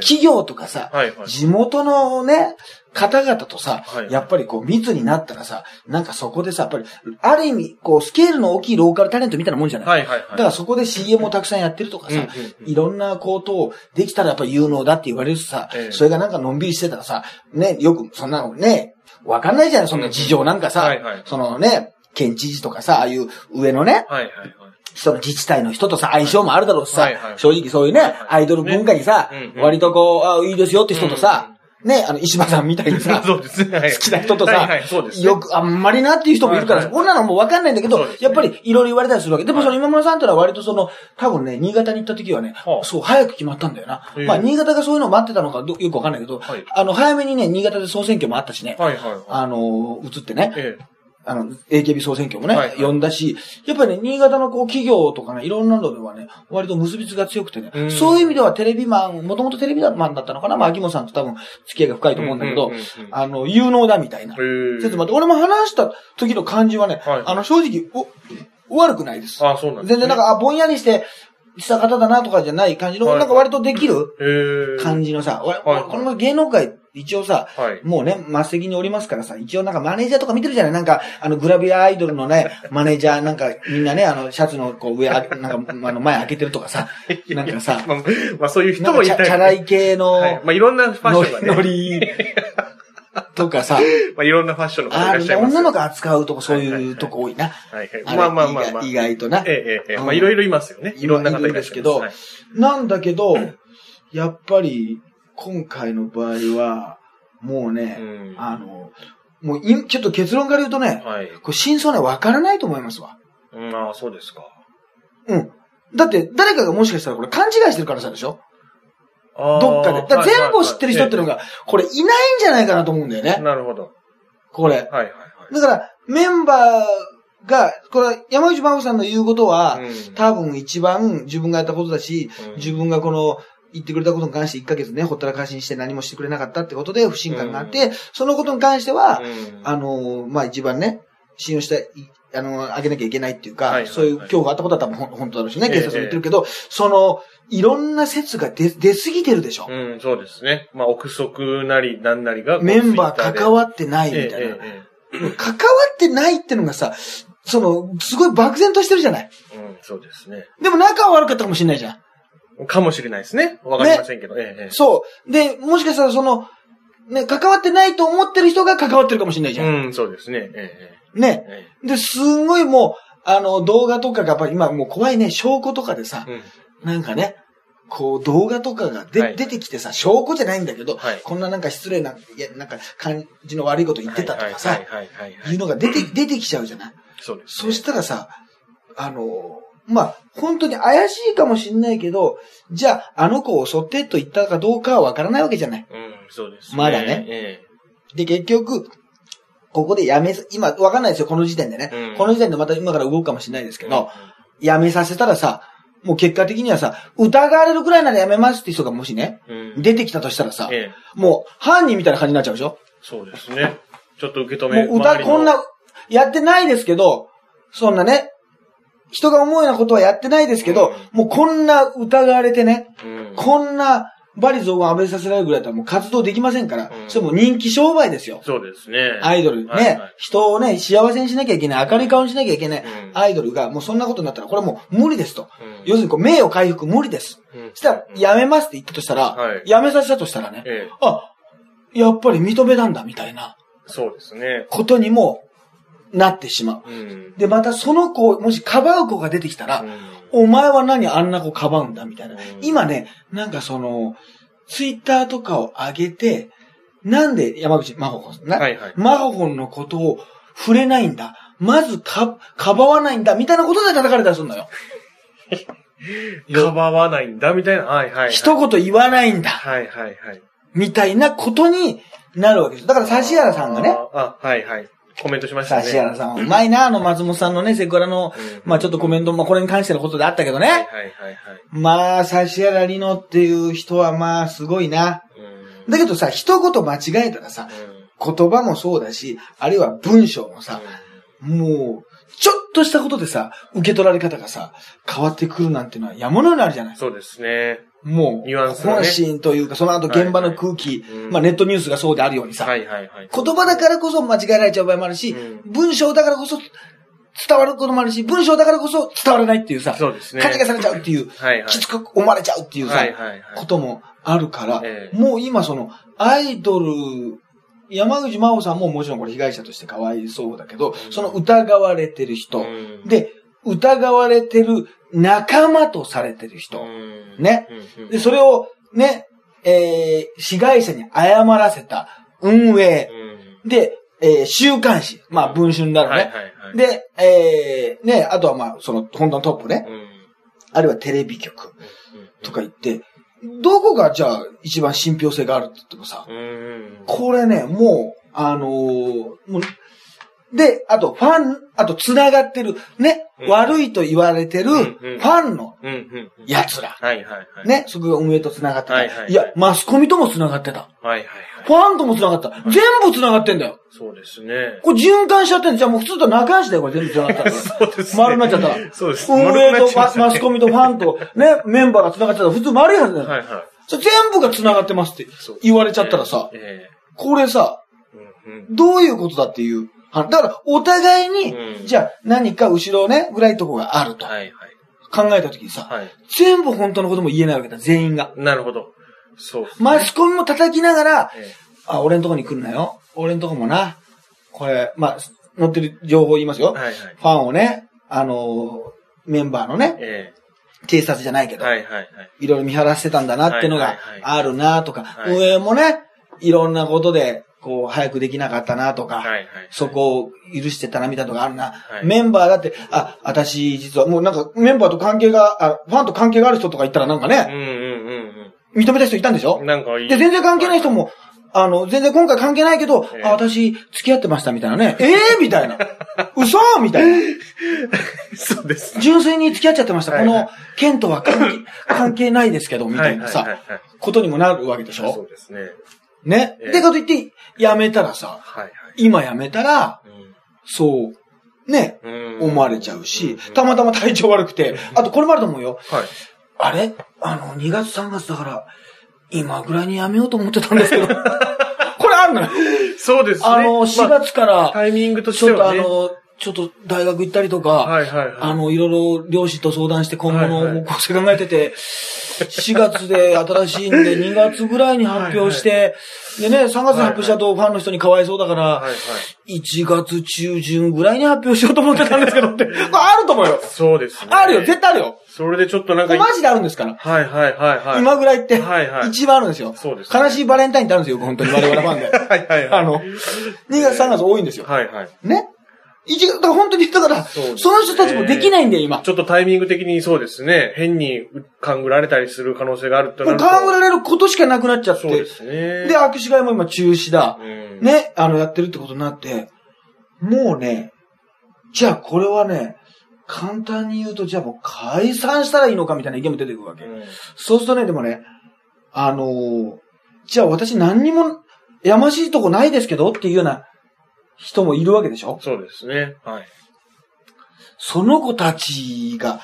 Speaker 1: 企業とかさ。地元のね、方々とさ、
Speaker 2: はい
Speaker 1: やっぱりこう密になったらさ、なんかそこでさ、やっぱり、ある意味、こう、スケールの大きいローカルタレントみたいなもんじゃない。だからそこで CM をたくさんやってるとかさ、いろんなことをできたらやっぱり有能だって言われるしさ、
Speaker 2: ええ
Speaker 1: それがなんかのんびりしてたらさ、ね、よく、そんなのね、わかんないじゃない、そんな事情なんかさ、そのね、県知事とかさ、ああいう上のね、
Speaker 2: はいはいはい。
Speaker 1: その自治体の人とさ、相性もあるだろうしさ、
Speaker 2: はいはい
Speaker 1: 正直そういうね、アイドル文化にさ、
Speaker 2: ねうんうん
Speaker 1: 割とこう、あいいですよって人とさ、ね、あの、石破さんみたいにさ、
Speaker 2: そうですね。はい
Speaker 1: 好きな人とさ、
Speaker 2: はいはい、そうですね。
Speaker 1: よく、あんまりなっていう人もいるから、
Speaker 2: はいはい
Speaker 1: こんなのもうわかんないんだけど、
Speaker 2: そうですね
Speaker 1: やっぱりいろいろ言われたりするわけ。でもその今村さんってのは割とその、多分ね、新潟に行った時はね、
Speaker 2: はあ
Speaker 1: そう、早く決まったんだよな。
Speaker 2: へえ
Speaker 1: まあ、新潟がそういうのを待ってたのかどよくわかんないけど、
Speaker 2: はい
Speaker 1: あの、早めにね、新潟で総選挙もあったしね、
Speaker 2: はいはいはい。
Speaker 1: あの、移ってね、
Speaker 2: ええ。
Speaker 1: あの、AKB 総選挙もね、呼んだし、やっぱりね、新潟のこう企業とかね、いろんなのではね、割と結びつきが強くてね、
Speaker 2: うん
Speaker 1: そういう意味ではテレビマン、もともとテレビマンだったのかな、まあ、秋元さんと多分付き合いが深いと思うんだけど、あの、有能だみたいな。
Speaker 2: へ
Speaker 1: ちょっと
Speaker 2: え。
Speaker 1: 待って、俺も話した時の感じはね、
Speaker 2: はい
Speaker 1: あの、正直、お、悪くないです。
Speaker 2: あ、そうなんですね。
Speaker 1: 全然なんか、あ、ぼんやりして、した方だなとかじゃない感じの、
Speaker 2: はい
Speaker 1: なんか割とできる。感じのさ、わ
Speaker 2: はい
Speaker 1: この芸能界、一応さ、
Speaker 2: はい。
Speaker 1: もうね、末席におりますからさ、一応なんかマネージャーとか見てるじゃない？なんか、あの、グラビアアイドルのね、マネージャーなんか、みんなね、あの、シャツのこう上、あなんか、あの、前開けてるとかさ、なんかさ、
Speaker 2: まあ、まあそういう人もいたり
Speaker 1: チャラい系の、
Speaker 2: はい。まあいろんなファッションがね。
Speaker 1: ノリ とかさ、
Speaker 2: まあいろんなファッションの方い
Speaker 1: あ
Speaker 2: らっしゃいます。
Speaker 1: 女の子扱うとこそういうとこ多いな。
Speaker 2: はいはい。まあまあまあまあ。
Speaker 1: 意外とな。
Speaker 2: ええええまあいろいろいますよね。いろんな方いらっしゃいます
Speaker 1: いるんですけど
Speaker 2: はい
Speaker 1: なんだけど、やっぱり、今回の場合は、もうね、
Speaker 2: うん
Speaker 1: あの、もうい、ちょっと結論から言うとね、
Speaker 2: はい。
Speaker 1: これ真相ね、わからないと思いますわ。
Speaker 2: うん、ああ、そうですか。
Speaker 1: うん。だって、誰かがもしかしたらこれ勘違いしてるからさでしょ？どっかで。だ全部を知ってる人っていうの
Speaker 2: が。
Speaker 1: が、これいないんじゃないかなと思うんだよね。
Speaker 2: なるほど。
Speaker 1: これ。
Speaker 2: はいはいはい。
Speaker 1: だから、メンバーが、これ、山口真帆さんの言うことは、
Speaker 2: うん
Speaker 1: 多分一番自分がやったことだし、
Speaker 2: うん
Speaker 1: 自分がこの、言ってくれたことに関して1ヶ月ね、ほったらかしにして何もしてくれなかったってことで不信感があって、そのことに関しては、
Speaker 2: うん
Speaker 1: あの、まあ、一番ね、信用したい、あの、あげなきゃいけないっていうか、
Speaker 2: はいはいはい
Speaker 1: そういう恐怖があったことは多分本当だろうしね、
Speaker 2: ええ
Speaker 1: 警察も言ってるけど、その、いろんな説が出、出すぎてるでしょ。
Speaker 2: うん、そうですね。まあ、憶測なり、なんなりが
Speaker 1: メンバー関わってないみたいな。
Speaker 2: えええ
Speaker 1: 関わってないってのがさ、その、すごい漠然としてるじゃない。
Speaker 2: えうん、そうですね。
Speaker 1: でも仲は悪かったかもしれないじゃん。
Speaker 2: かもしれないですね。わかりませんけど。ええええ
Speaker 1: そう。で、もしかしたらその、ね、関わってないと思ってる人が関わってるかもしれないじゃん。
Speaker 2: うん、そうですね。ええ
Speaker 1: ね。
Speaker 2: え
Speaker 1: で、すんごいもう、あの、動画とかがやっぱり今もう怖いね、証拠とかでさ、
Speaker 2: えうん。
Speaker 1: なんかね、こう動画とかがで、
Speaker 2: はい
Speaker 1: 出てきてさ、証拠じゃないんだけど、
Speaker 2: はい
Speaker 1: こんななんか失礼な、いや、なんか感じの悪いこと言ってたとかさ、
Speaker 2: はい
Speaker 1: うのが出て、出てきちゃうじゃない
Speaker 2: そうです、
Speaker 1: そしたらさ、あの、まあ、本当に怪しいかもしんないけど、じゃあ、あの子を襲ってと言ったかどうかはわからないわけじゃない。
Speaker 2: うん、そうです、
Speaker 1: まだね。
Speaker 2: え
Speaker 1: で、結局、ここでやめさ、今、わかんないですよ、この時点でね。
Speaker 2: うん。
Speaker 1: この時点でまた今から動くかもしれないです
Speaker 2: え
Speaker 1: けど、やめさせたらさ、もう結果的にはさ、疑われるくらいならやめますって人がもしね、
Speaker 2: うん、
Speaker 1: 出てきたとしたらさ、
Speaker 2: ええ。
Speaker 1: もう犯人みたいな感じになっちゃうでしょ？
Speaker 2: そうですね。ちょっと受け止め
Speaker 1: もう歌、こんな、やってないですけど、そんなね、人が思うようなことはやってないですけど、
Speaker 2: うん
Speaker 1: もうこんな疑われてね、
Speaker 2: うん、
Speaker 1: こんなバリ雑言浴びさせられるぐらいだったらもう活動できませんから、
Speaker 2: うん
Speaker 1: それもう人気商売ですよ。
Speaker 2: そうですね。
Speaker 1: アイドルね、
Speaker 2: はいはい
Speaker 1: 人をね、幸せにしなきゃいけない、明るい顔にしなきゃいけない、
Speaker 2: うん
Speaker 1: アイドルがもうそんなことになったら、これはもう無理ですと。
Speaker 2: うん
Speaker 1: 要するにこう、名誉回復無理です。
Speaker 2: うん
Speaker 1: そしたら、やめますって言ったとしたら、
Speaker 2: はい
Speaker 1: やめさせたとしたらね、
Speaker 2: ええ
Speaker 1: あ、やっぱり認めたんだ、みたいな
Speaker 2: そうですね。
Speaker 1: ことにもなってしまう。
Speaker 2: うん。
Speaker 1: で、またその子、もしかばう子が出てきたら、
Speaker 2: うん
Speaker 1: お前は何あんな子かばうんだみたいな
Speaker 2: うん。
Speaker 1: 今ね、なんかその、ツイッターとかを上げて、なんで山口真帆子な、
Speaker 2: はいはい。
Speaker 1: 真帆のことを触れないんだ？まずか、かばわないんだ？みたいなことで叩かれたりするのよ。
Speaker 2: かばわないんだ、みたいな？はいはい、はい。
Speaker 1: 一言言わないんだ。
Speaker 2: はいはいはい。
Speaker 1: みたいなことになるわけです。だから指原さんがね、
Speaker 2: あ。あ、はいはい。コメントしましたね。
Speaker 1: 指原さんはうまいな、あの松本さんのね、セクラの、
Speaker 2: うん
Speaker 1: まあちょっとコメント、まあこれに関してのことであったけどね。
Speaker 2: はいはいはいはい。
Speaker 1: まあ、指原里乃っていう人はまあすごいな。
Speaker 2: うん。
Speaker 1: だけどさ、一言間違えたらさ、
Speaker 2: うん
Speaker 1: 言葉もそうだし、あるいは文章もさ、もう、ちょっとしたことでさ、受け取られ方がさ、変わってくるなんていうのは山のようにあるじゃない
Speaker 2: そうですね。
Speaker 1: もう、
Speaker 2: ニュアンス
Speaker 1: 本心というか、その後現場の空気、まあネットニュースがそうであるようにさ、
Speaker 2: はいはいはい。
Speaker 1: 言葉だからこそ間違えられちゃう場合もあるし、
Speaker 2: う
Speaker 1: 文章だからこそ伝わることもあるし、文章だからこそ伝わらないっていうさ、
Speaker 2: そうですね。
Speaker 1: 勘違いされちゃうっていう、
Speaker 2: はいはい。
Speaker 1: きつく思われちゃうっていうさ、
Speaker 2: はいはいはい。
Speaker 1: こともあるから、
Speaker 2: ええ。
Speaker 1: もう今その、アイドル、山口真央さんももちろんこれ被害者としてかわいそうだけど、
Speaker 2: うん。
Speaker 1: その疑われてる人、
Speaker 2: うん、
Speaker 1: で、疑われてる仲間とされてる人、
Speaker 2: うん
Speaker 1: ね。で、それをね、えー、被害者に謝らせた。運営、
Speaker 2: うん。
Speaker 1: で、えー、週刊誌、まあ文春だろうね。で、えー、ね、あとはまあ、その、本当のトップね、
Speaker 2: うん、
Speaker 1: あるいはテレビ局
Speaker 2: うん
Speaker 1: とか言って、どこがじゃあ一番信憑性があるって言ってもさ。これね、もう、あのーもうで、あと、ファン、あと、繋がってる、ね、
Speaker 2: うん
Speaker 1: 悪いと言われてる、
Speaker 2: ん
Speaker 1: フ
Speaker 2: うん
Speaker 1: ァンの
Speaker 2: うんうん。
Speaker 1: 奴ら。
Speaker 2: はいはいはい。。
Speaker 1: ね、そこが運営と繋がってた。
Speaker 2: はいはいはい
Speaker 1: いや、マスコミとも繋がってた。
Speaker 2: はいはいはい。
Speaker 1: ファンとも繋がった。全部繋がってんだよ。
Speaker 2: そうですね。
Speaker 1: これ循環しちゃってんのじゃあもう普通と仲良しだよ、これ全部繋がったら。
Speaker 2: そうですね。
Speaker 1: 丸になっちゃったら。
Speaker 2: そうです。
Speaker 1: 運営とママスコミとファンと、ね、メンバーが繋がってたら普通丸いはずだよ。
Speaker 2: はいはい。
Speaker 1: それ全部が繋がってますって
Speaker 2: そう
Speaker 1: 言われちゃったらさ、
Speaker 2: え
Speaker 1: これさ、
Speaker 2: えうんうん
Speaker 1: どういうことだっていう。はだから、お互いに、
Speaker 2: うん
Speaker 1: じゃあ何か後ろね、ぐらいとこがあると
Speaker 2: はいはい。
Speaker 1: 考えたときにさ、
Speaker 2: はい。
Speaker 1: 全部本当のことも言えないわけだ、全員が。
Speaker 2: なるほど。そうね。
Speaker 1: マスコミも叩きながら、
Speaker 2: え
Speaker 1: あ、俺んとこに来るなよ。俺んとこもな。これ、まあ、載ってる情報言いますよ。
Speaker 2: えはいはい。
Speaker 1: ファンをね、あのーメンバーのね、
Speaker 2: え
Speaker 1: 警察じゃないけ
Speaker 2: え
Speaker 1: ど、
Speaker 2: はいはいはい。
Speaker 1: いろいろ見張らせてたんだなっていうのが
Speaker 2: はいはいはい
Speaker 1: あるなとか、
Speaker 2: はい
Speaker 1: 運営もね、いろんなことで、こう、早くできなかったなとか、
Speaker 2: はいはい。
Speaker 1: そこを許してたなみたいなあるな。
Speaker 2: はい
Speaker 1: メンバーだって、あ、私実はもうなんかメンバーと関係が、あ、ファンと関係がある人とか言ったらなんかね、
Speaker 2: うんうんうん
Speaker 1: 認めた人いたんでしょ？
Speaker 2: うん。なんかいい。
Speaker 1: で、全然関係ない人も、あの、全然今回関係ないけど、
Speaker 2: ええ
Speaker 1: あ、私付き合ってましたみたいなね。ええみたいな。嘘？みたいな。
Speaker 2: そうです。
Speaker 1: 純粋に付き合っちゃってました。
Speaker 2: はいはい
Speaker 1: この、件とは関係関係ないですけど、みたいなさ、
Speaker 2: はいはいはいはい
Speaker 1: ことにもなるわけでし
Speaker 2: そ
Speaker 1: ょ
Speaker 2: うですね。
Speaker 1: ね。
Speaker 2: ええ
Speaker 1: で、かといって、やめたらさ、
Speaker 2: はいはい。
Speaker 1: 今やめたら、そう、ね、
Speaker 2: うん
Speaker 1: 思われちゃうし
Speaker 2: うん、
Speaker 1: たまたま体調悪くて、あとこれもあると思うよ。
Speaker 2: はい。
Speaker 1: あれ？あの、2月3月だから、今ぐらいにやめようと思ってたんですけど。これあるのよ。
Speaker 2: そうですね。
Speaker 1: あの、4
Speaker 2: まあ
Speaker 1: 月から、
Speaker 2: タイミングとし
Speaker 1: ちょっと
Speaker 2: てはね。
Speaker 1: あの、ちょっと大学行ったりとか、
Speaker 2: はいはいはい。
Speaker 1: あの、いろいろ両親と相談して今後の
Speaker 2: はいはい
Speaker 1: 方向性考えてて、4月で新しいんで、2月ぐらいに発表して、でね、3月に発表しちゃうとファンの人にかわいそうだから、
Speaker 2: はいはい。
Speaker 1: 1月中旬ぐらいに発表しようと思ってたんですけどって、これあると思うよ。
Speaker 2: そうですね。
Speaker 1: あるよ、絶対あるよ。
Speaker 2: それでちょっとなんか、
Speaker 1: マジであるんですから。
Speaker 2: はいはいはいはい。
Speaker 1: 今ぐらいって、
Speaker 2: はいはい
Speaker 1: 一番あるんですよ。
Speaker 2: そうですね
Speaker 1: 悲しいバレンタインってあるんですよ、本当に我々ファンで。
Speaker 2: はいはいはい。
Speaker 1: あの、2月3月多いんですよ。
Speaker 2: はいはい。
Speaker 1: ね？一月、だから本当に、だから、
Speaker 2: そね
Speaker 1: その人たちもできないんだよ、今。
Speaker 2: ちょっとタイミング的にそうですね。変に勘ぐられたりする可能性があるってなると。
Speaker 1: 勘ぐられることしかなくなっちゃって。
Speaker 2: そうですね。
Speaker 1: で、握手会も今中止だ。
Speaker 2: うん、
Speaker 1: ね、あの、やってるってことになって、もうね、じゃあこれはね、簡単に言うと、じゃあもう解散したらいいのかみたいな意見も出てくるわけ。
Speaker 2: うん
Speaker 1: そうするとね、でもね、あのーじゃあ私何にもやましいとこないですけどっていうような人もいるわけでしょ？
Speaker 2: そうですね。はい。
Speaker 1: その子たちが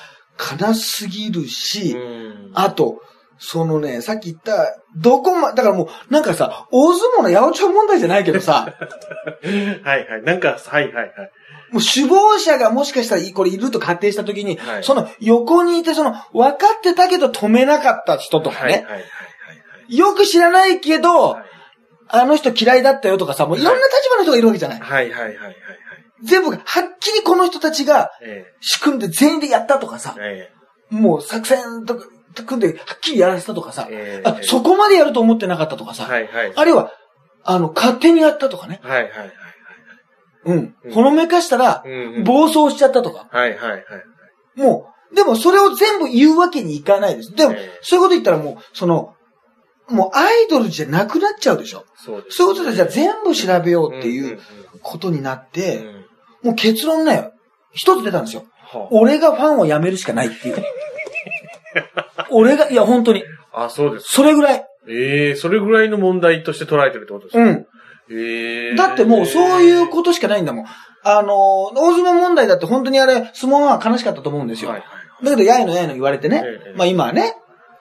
Speaker 1: 悲しすぎるし、
Speaker 2: うん
Speaker 1: あと、そのね、さっき言った、どこま、だからもう、なんかさ、大相撲の八百長問題じゃないけどさ、
Speaker 2: はいはい。なんか、はいはいはい。
Speaker 1: もう首謀者がもしかしたらこれいると仮定したときに、
Speaker 2: はい
Speaker 1: その横にいて、その分かってたけど止めなかった人とかね、
Speaker 2: はいはいはいはい
Speaker 1: よく知らないけど、
Speaker 2: はい。
Speaker 1: あの人嫌いだったよとかさ、もういろんな立場の人がいるわけじゃない。
Speaker 2: はいはいはいはいはい。
Speaker 1: 全部が、はっきりこの人たちが
Speaker 2: え
Speaker 1: 仕組んで全員でやったとかさ
Speaker 2: え、え
Speaker 1: もう作戦とか組んではっきりやらせたとかさ、
Speaker 2: ええ
Speaker 1: あそこまでやると思ってなかったとか
Speaker 2: え
Speaker 1: さ、
Speaker 2: はいはい。
Speaker 1: あるいは、あの、勝手にやったとかね。
Speaker 2: はいはいはい
Speaker 1: うん
Speaker 2: うん。
Speaker 1: ほのめかしたら。暴走しちゃったとか。
Speaker 2: はいはいはい。
Speaker 1: もう、でもそれを全部言うわけにいかないです。でも
Speaker 2: ええ、
Speaker 1: そういうこと言ったらもう、その、もうアイドルじゃなくなっちゃうでしょ。
Speaker 2: そうです。
Speaker 1: そういうことでじゃあ全部調べようってい
Speaker 2: ん
Speaker 1: うことになっ
Speaker 2: うん
Speaker 1: て、
Speaker 2: うん
Speaker 1: もう結論ね、一つ出たんですよ。
Speaker 2: は
Speaker 1: 俺がファンを辞めるしかないっていう。俺が、いや本当に、
Speaker 2: あ、あそうです。
Speaker 1: それぐらい。
Speaker 2: ええそれぐらいの問題として捉えてるってことですか？
Speaker 1: うん。
Speaker 2: ええ
Speaker 1: だってもうそういうことしかないんだもん。あの、大相撲問題だって本当にあれ、相撲は悲しかったと思うんですよ。
Speaker 2: はいはい
Speaker 1: だけど、やいのやいの言われてね。
Speaker 2: ええ
Speaker 1: まあ今はね、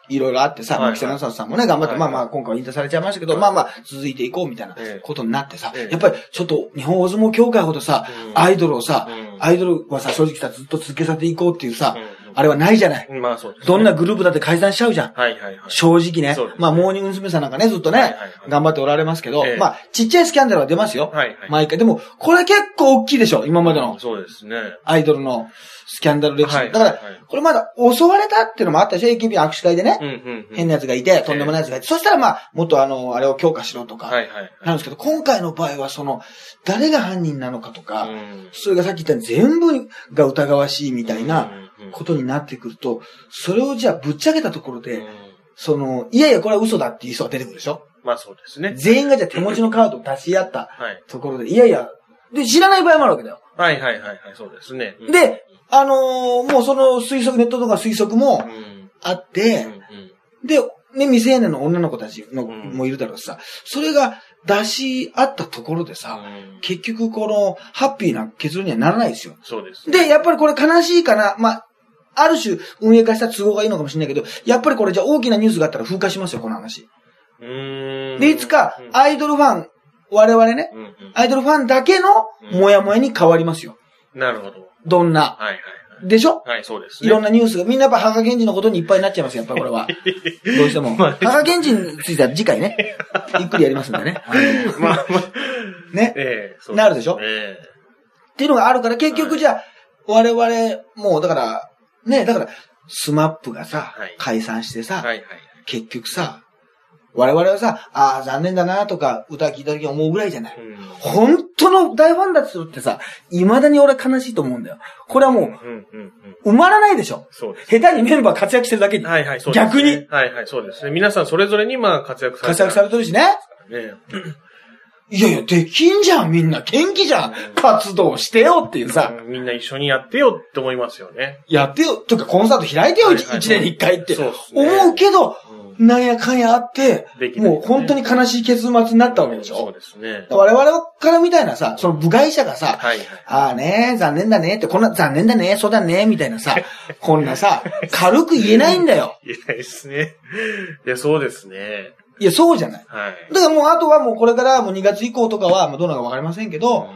Speaker 1: いろいろあってさ、
Speaker 2: はいはい。
Speaker 1: 牧瀬正人さんもね、頑張って、
Speaker 2: はい
Speaker 1: まあまあ今回は引退されちゃいましたけど、
Speaker 2: はい。
Speaker 1: まあまあ続いていこうみたいな
Speaker 2: ええ。
Speaker 1: ことになってさ、
Speaker 2: ええ。
Speaker 1: やっぱりちょっと日本大相撲協会ほどさ、
Speaker 2: うん。
Speaker 1: アイドルをさ、
Speaker 2: うん
Speaker 1: アイドルはさ、正直さ、ずっと続けさせていこうっていうさ、
Speaker 2: うん
Speaker 1: あれはないじゃない。
Speaker 2: うんまあそうですね。
Speaker 1: どんなグループだって解散しちゃうじゃん。
Speaker 2: はいはいはい。
Speaker 1: 正直ね。
Speaker 2: ね
Speaker 1: まあ、モーニング娘。さんなんかね、ずっとね、
Speaker 2: はいはいはい
Speaker 1: 頑張っておられますけど、
Speaker 2: ええ
Speaker 1: まあ、ちっちゃいスキャンダルは出ますよ。
Speaker 2: はいはい。
Speaker 1: 毎回。でも、これ結構大きいでしょ、今までの
Speaker 2: そうですね。
Speaker 1: アイドルのスキャンダル歴史。
Speaker 2: はい
Speaker 1: だから、
Speaker 2: はいはい
Speaker 1: これまだ襲われたっていうのもあったでしょ ?AKB 握手会でね。
Speaker 2: うんうんうん。
Speaker 1: 変な奴がいて、とんでもない奴がいて。そしたらまあ、もっとあの、あれを強化しろとか、
Speaker 2: はいはい。
Speaker 1: なんですけど、今回の場合はその、誰が犯人なのかとか、
Speaker 2: うん
Speaker 1: それがさっき言った全部が疑わしいみたいな
Speaker 2: うんうん
Speaker 1: ことになってくると、それをじゃあぶっちゃけたところで、
Speaker 2: うん
Speaker 1: その、いやいや、これは嘘だっていう人が出てくるでしょ？
Speaker 2: まあそうですね。
Speaker 1: 全員がじゃあ手持ちのカードを出し合った
Speaker 2: はい。
Speaker 1: ところで、いやいや、で、知らない場合もあるわけだよ。
Speaker 2: はいはいはいはい、そうですね。うん
Speaker 1: で、あのーもうその推測、ネットとか推測も
Speaker 2: うん
Speaker 1: あって、で、ね、未成年の女の子たちの、
Speaker 2: うん
Speaker 1: もいるだろうしさ、それが出し合ったところでさ、
Speaker 2: うん
Speaker 1: 結局この、ハッピーな結論にはならないですよ。
Speaker 2: そうですね。
Speaker 1: で、やっぱりこれ悲しいかな、まあ、ある種運営化した都合がいいのかもしれないけど、やっぱりこれじゃあ大きなニュースがあったら風化しますよ、この話。で、いつか
Speaker 2: うん
Speaker 1: アイドルファン、我々ね、
Speaker 2: うんうん
Speaker 1: アイドルファンだけのモヤモヤに変わりますよ。
Speaker 2: なるほど。
Speaker 1: どんな。
Speaker 2: はいはい
Speaker 1: でしょ？
Speaker 2: はい。はい、そうですね。
Speaker 1: いろんなニュースが、みんなやっぱ、羽賀源氏のことにいっぱいになっちゃいますよ、やっぱりこれは。どうしても。
Speaker 2: まあ
Speaker 1: 羽賀源氏については次回ね、ゆっくりやりますんでね。
Speaker 2: まあまあ、
Speaker 1: ね。
Speaker 2: ええそう
Speaker 1: なるでしょ？
Speaker 2: え
Speaker 1: っていうのがあるから、結局じゃあ、我々、もうだから、ね、だから、スマップがさ
Speaker 2: はい、
Speaker 1: 解散してさ、
Speaker 2: えはいはい。
Speaker 1: 結局さ、我々はさ、ああ、残念だなとか、歌聞いた時に思うぐらいじゃない。
Speaker 2: うん
Speaker 1: 本当の大ファンだってさ、未だに俺悲しいと思うんだよ。これはもう、
Speaker 2: うんうんうん。
Speaker 1: 埋まらないでしょ。
Speaker 2: そうです。
Speaker 1: 下手にメンバー活躍してるだけに。
Speaker 2: はいはい、そうですね。
Speaker 1: 逆に。
Speaker 2: はいはい、そうですね。皆さんそれぞれにまあ活躍されて
Speaker 1: 活躍されてるしね。
Speaker 2: るね。
Speaker 1: いやいや、できんじゃん、みんな。元気じゃん。活動してよっていうさ、
Speaker 2: うんみんな一緒にやってよって思いますよね。
Speaker 1: やってよ、とかコンサート開いてよ、一
Speaker 2: はいはい
Speaker 1: 一年に一回って思うけど、
Speaker 2: うん
Speaker 1: なんやかんやあって
Speaker 2: で、きない
Speaker 1: もう本当に悲しい結末になったわけでし
Speaker 2: そう
Speaker 1: ょ。
Speaker 2: ですね。
Speaker 1: 我々からみたいなさ、その部外者がさ、
Speaker 2: はいはい。
Speaker 1: ああね、残念だねって、こんな残念だね、そうだね、みたいなさ、こんなさ、軽く言えないんだよ。
Speaker 2: 言えないですね。いや、そうですね。
Speaker 1: いや、そうじゃない。
Speaker 2: はい。
Speaker 1: だからもうあとはもうこれからもう2月以降とかは、もうどうなのかわかりませんけど、